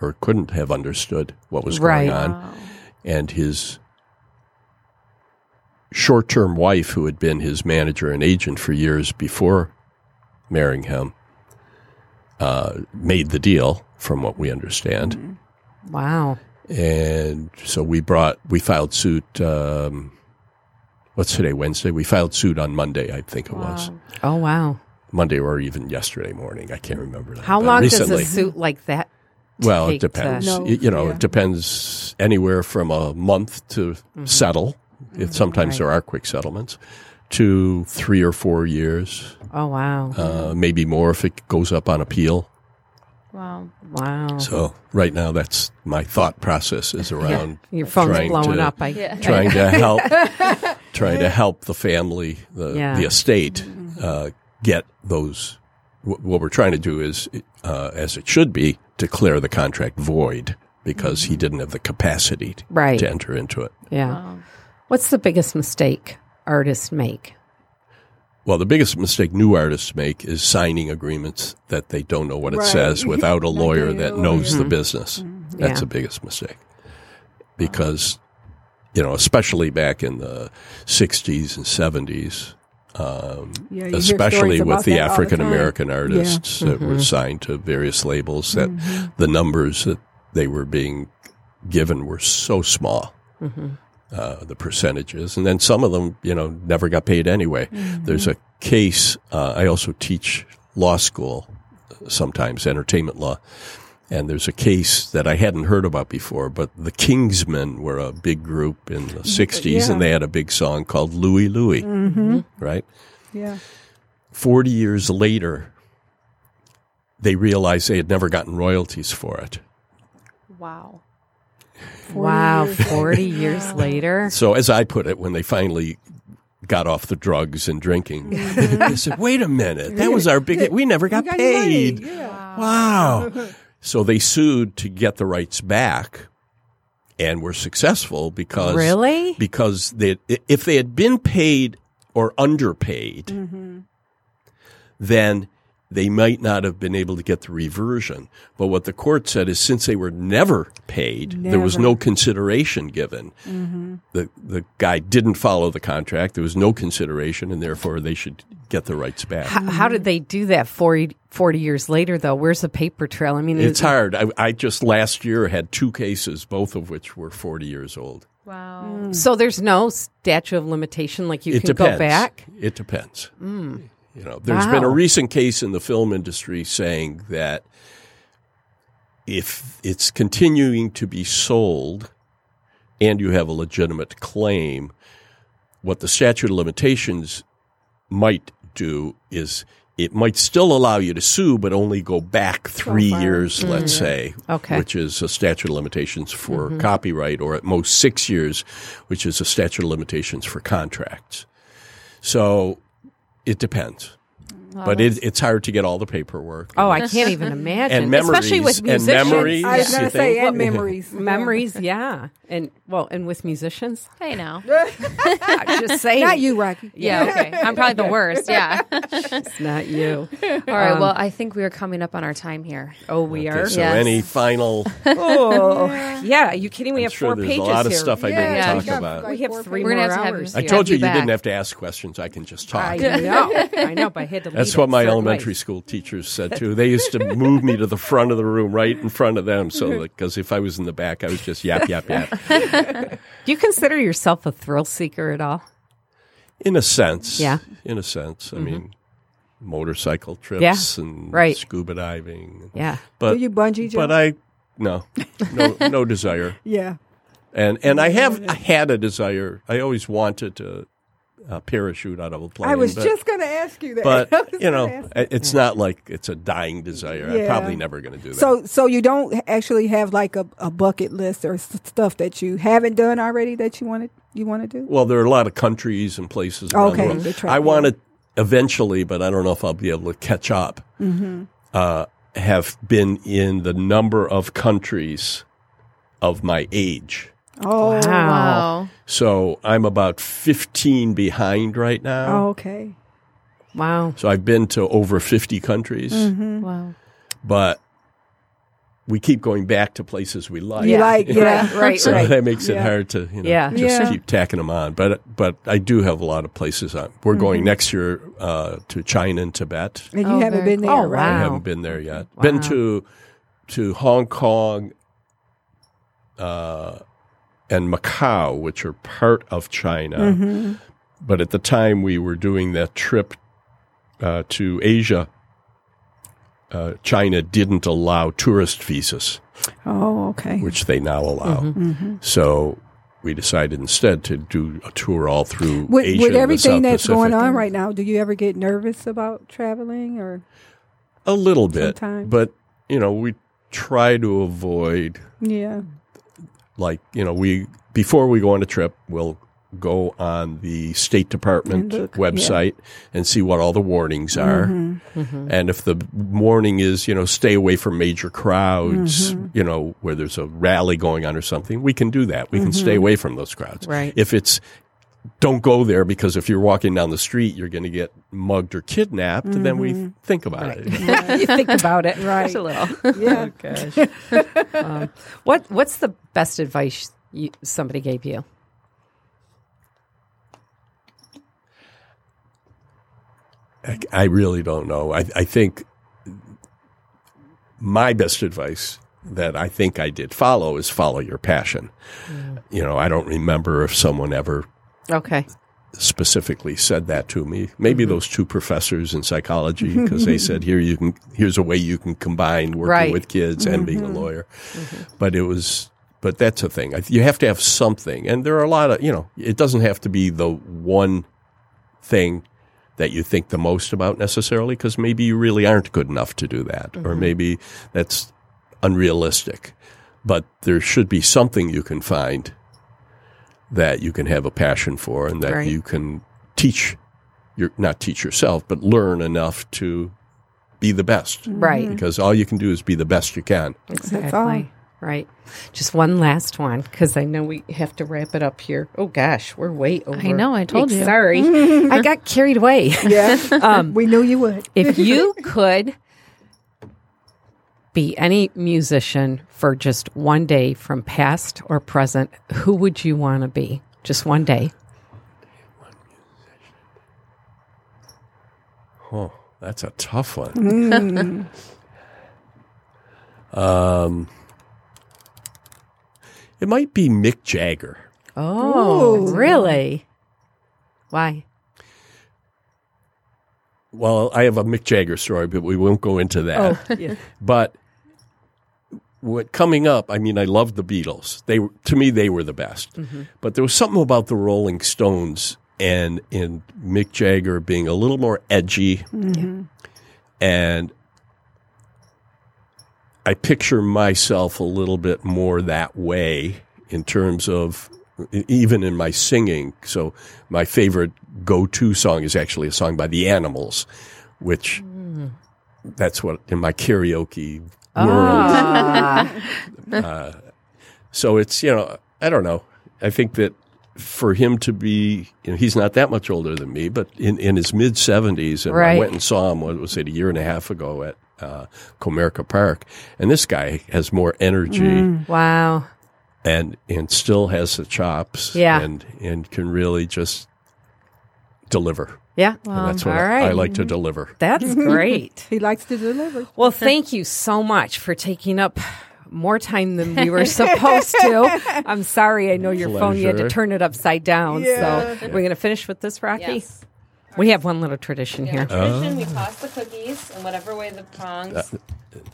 or couldn't have understood what was Right. going on. And his short term wife, who had been his manager and agent for years before marrying him, uh, made the deal, from what we understand. Wow. And so we brought, we filed suit. Um, what's today? Wednesday. We filed suit on Monday, I think it was Oh, wow. Monday or even yesterday morning. I can't remember. That, How but long recently. does a suit like that? Well, it take to- depends. No, Y- you know, yeah. it depends anywhere from a month to settle. If sometimes Mm-hmm. Right. there are quick settlements, to three or four years, Oh, wow. uh, maybe more if it goes up on appeal. Wow. wow. So right now, that's my thought process is around Your phone's blowing to- up. I, trying to help, trying to help the family, the Yeah. the estate, uh, get those. wh- What we're trying to do is, uh, as it should be, declare the contract void because he didn't have the capacity to, Right. to enter into it. yeah. What's the biggest mistake artists make? Well, the biggest mistake new artists make is signing agreements that they don't know what it Right. says without a lawyer getting that a knows the business. That's Mm-hmm. Yeah. the biggest mistake. Because, you know, especially back in the 60s and 70s, um, Yeah, especially with the that all the African time. American artists that Mm-hmm. were signed to various labels, that the numbers that they were being given were so small. Mm-hmm. Uh, the percentages, and then some of them, you know, never got paid anyway. There's a case. Uh, I also teach law school, sometimes entertainment law, and there's a case that I hadn't heard about before. But the Kingsmen were a big group in the '60s, and they had a big song called "Louie Louie," right? Yeah. 40 years later, they realized they had never gotten royalties for it. Wow. Wow. years 40 years later. So, as I put it, when they finally got off the drugs and drinking, they said, wait a minute, that was our big, we never got We got paid. Yeah. Wow. so they sued to get the rights back and were successful because Really? because they if they had been paid or underpaid, Mm-hmm. then they might not have been able to get the reversion. But what the court said is since they were never paid, there was no consideration given. Mm-hmm. The the guy didn't follow the contract. There was no consideration, and therefore they should get the rights back. How, how did they do that 40, 40 years later, though? Where's the paper trail? I mean, It's is- hard. I, I just last year had two cases, both of which were 40 years old. Wow. So there's no statute of limitation, like you it can depends. go back. It depends. You know, there's been a recent case in the film industry saying that if it's continuing to be sold and you have a legitimate claim, what the statute of limitations might do is it might still allow you to sue, but only go back three years, let's mm-hmm. say, Okay. which is a statute of limitations for mm-hmm. copyright, or at most six years, which is a statute of limitations for contracts. So it depends. But it, it's hard to get all the paperwork. Oh, I can't even imagine. and memories Especially with and musicians. memories. I was gonna say and memories. Memories, yeah. And well, and with musicians, Hey now. I'm just saying. Not you, Rocky. Yeah, okay. I'm probably the worst. Yeah. It's not you. All right. Um, well, I think we are coming up on our time here. Oh, we are. Okay, so Yes. any final? Oh, yeah. Are you kidding? We I'm have sure four there's pages a lot of here. stuff I Yeah, didn't yeah, talk we about. like We have three We're more have to have hours. I told you you you back. didn't have to ask questions. I can just talk. I know. I know. But I had to. That's what my elementary ways. school teachers said too. They used to move me to the front of the room, right in front of them, so mm-hmm. because if I was in the back, I was just yap yap yap. Do you consider yourself a thrill seeker at all? In a sense, Yeah. In a sense, I mm-hmm. mean, motorcycle trips and right. scuba diving. Yeah. But Do you bungee jump? But I, no, no, no desire. Yeah. And and I have I had a desire. I always wanted to uh, parachute out of a plane. I was but, just going to ask you that. but you know, it's not like it's a dying desire. I'm probably never going to do that. So, so you don't actually have like a, a bucket list or s- stuff that you haven't done already that you want to you want to do? well, there are a lot of countries and places. Around Okay, the world. the tra- I want to eventually, but I don't know if I'll be able to catch up. Mm-hmm. Uh, have been in the number of countries of my age. Oh, Wow. Wow. So I'm about 15 behind right now. oh, okay. Wow. So I've been to over 50 countries, Mm-hmm. Wow. but we keep going back to places we like. You like, yeah, Right, right, so right. that makes it Yeah. hard to you know, Yeah. just Yeah. keep tacking them on. But but I do have a lot of places on. We're Mm-hmm. going next year uh, to China and Tibet. And you Oh, haven't very been there. Oh, right? I haven't been there yet. Been to to Hong Kong uh, and Macau, which are part of China. Mm-hmm. But at the time we were doing that trip uh, to Asia, uh, China didn't allow tourist visas, Oh, okay. which they now allow. Mm-hmm. So we decided instead to do a tour all through with, Asia with everything that's going on right now, do you ever get nervous about traveling or? A little bit, Sometimes. but you know we try to avoid Yeah. Like you know we before we go on a trip we'll go on the state department And look, yeah. Mm-hmm. website and see what all the warnings are and if the warning is you know stay away from major crowds Mm-hmm. you know where there's a rally going on or something we can do that we can Mm-hmm. stay away from those crowds Right. if it's don't go there because if you're walking down the street you're going to get mugged or kidnapped then Mm-hmm. we think about it you think about it Right. just a little. Yeah. um, what What's the best advice you, somebody gave you? I, I really don't know. I, I think my best advice that I think I did follow is follow your passion. You know, I don't remember if someone ever Okay. specifically said that to me. Maybe mm-hmm. those two professors in psychology, because they said, "Here you can. Here's a way you can combine working Right. with kids and being a mm-hmm. lawyer." Mm-hmm. But it was. But that's a thing. You have to have something, and there are a lot of you know. It doesn't have to be the one thing that you think the most about necessarily, because maybe you really aren't good enough to do that, or maybe that's unrealistic. But there should be something you can find that you can have a passion for and that Right. you can teach your not teach yourself but learn enough to be the best Right. Mm-hmm. because all you can do is be the best you can Exactly. all. Right. Just one last one because I know we have to wrap it up here. Oh gosh, we're way over. I know, I told you. Sorry, I got carried away. Yeah. Um, we knew you would. if you could be any musician for just one day from past or present, who would you want to be? Just one day. oh that's a tough one um it might be mick jagger Oh, really? Why? Well i have a mick jagger story but we won't go into that Oh, yeah. But what coming up, I mean, I loved the Beatles. They to me they were the best. Mm-hmm. But there was something about the Rolling Stones and in Mick Jagger being a little more edgy, mm-hmm. and I picture myself a little bit more that way in terms of even in my singing. So my favorite go-to song is actually a song by the Animals, which that's what in my karaoke world. Uh, so it's you know I don't know. I think that for him to be, you know, he's not that much older than me, but in, in his mid seventies, and I went and saw him. What was it? A year and a half ago at uh, Comerica Park, and this guy has more energy Wow. and and still has the chops, Yeah. and and can really just deliver. Yeah. and that's what all I, I like to deliver. That's great. He likes to deliver. Well, thank you so much for taking up more time than we were supposed to. I'm sorry. I know your phone, you had to turn it upside down. Yeah. So we're going to finish with this, Rocky? Yes. We have one little tradition here. Tradition, we toss the cookies in whatever way the prongs.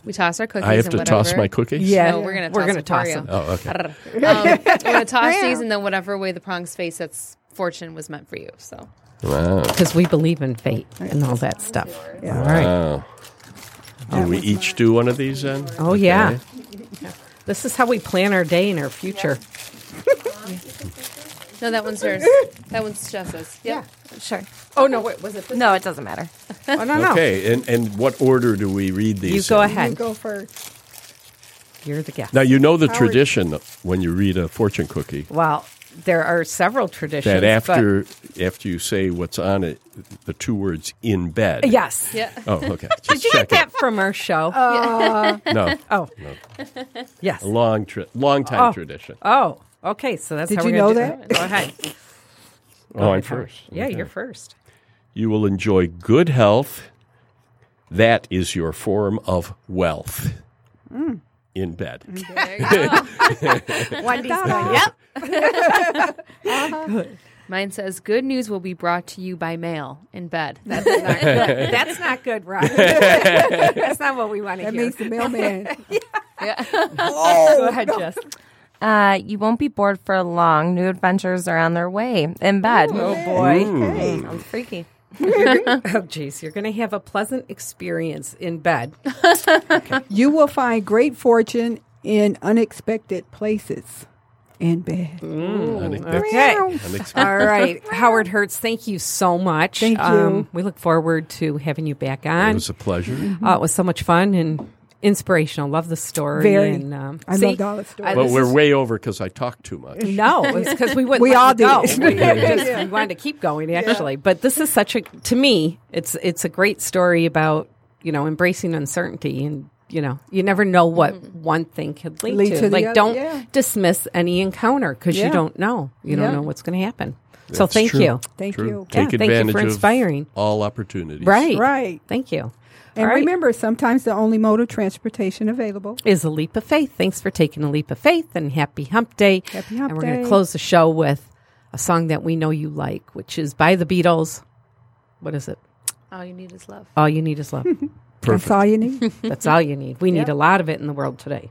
we toss our cookies. I have to whatever. toss my cookies. Yeah, No, we're gonna we're toss gonna them for toss them. Oh, okay. um, we're gonna toss these, and then whatever way the prongs face, that's fortune was meant for you. So Wow. because we believe in fate and all that stuff. All right. Wow. Do we each do one of these then? Oh yeah. This is how we plan our day and our future. no, that one's yours. that one's Jess's. Yep. Sure. Oh no, wait, was it? This? No, it doesn't matter. Oh no, no. Okay, and and what order do we read these? You go in? You ahead. go first. You're the guest. Now you know the Howard. tradition when you read a fortune cookie Well, there are several traditions. that but- after after you say what's on it, the two words "in bed." yes. Yeah. Oh, okay. Just Did you get checking. that from our show? No, oh, yes. a long tra- long time Oh. tradition. Oh, okay. So that's Did how you we're know gonna do that? it. Go ahead. Oh, I'm first. Yeah, Okay. you're first. You will enjoy good health. That is your form of wealth. Mm. In bed. There you go. Wendy's going, yep. Mine says, "Good news will be brought to you by mail in bed." That's not good, That's not good Ron. That's not what we want to That hear. means the mailman. Go ahead, Jess. Uh, you won't be bored for long. New adventures are on their way in bed. Oh, boy. Hey, Sounds freaky. Oh, jeez. You're going to have a pleasant experience in bed. you will find great fortune in unexpected places in bed. Unexpected. Okay. All right. Howard Hertz, thank you so much. Um, Thank you. we look forward to having you back on. It was a pleasure. Uh, it was so much fun and inspirational. Love the story. Very. And, um, I see, loved all the stories. I- But we're is- way over because I talk too much. No, it's because we wouldn't. We let all you go. did. We, just- we wanted to keep going, actually. But this is such a to me, it's it's a great story about you know embracing uncertainty and you know you never know what one thing could lead, Lead to. to like, other, don't yeah. dismiss any encounter because you don't know. You don't know what's going to happen. so thank true. you. Thank True. you. Yeah, Take thank you advantage for of inspiring. all opportunities. Right, Right. Thank you. And All right. remember, sometimes the only mode of transportation available. is a leap of faith. Thanks for taking a leap of faith and happy hump day. Happy hump and we're going to close the show with a song that we know you like, which is by the Beatles. What is it? All you need is love. All you need is love. That's all you need. That's all you need. We need a lot of it in the world today.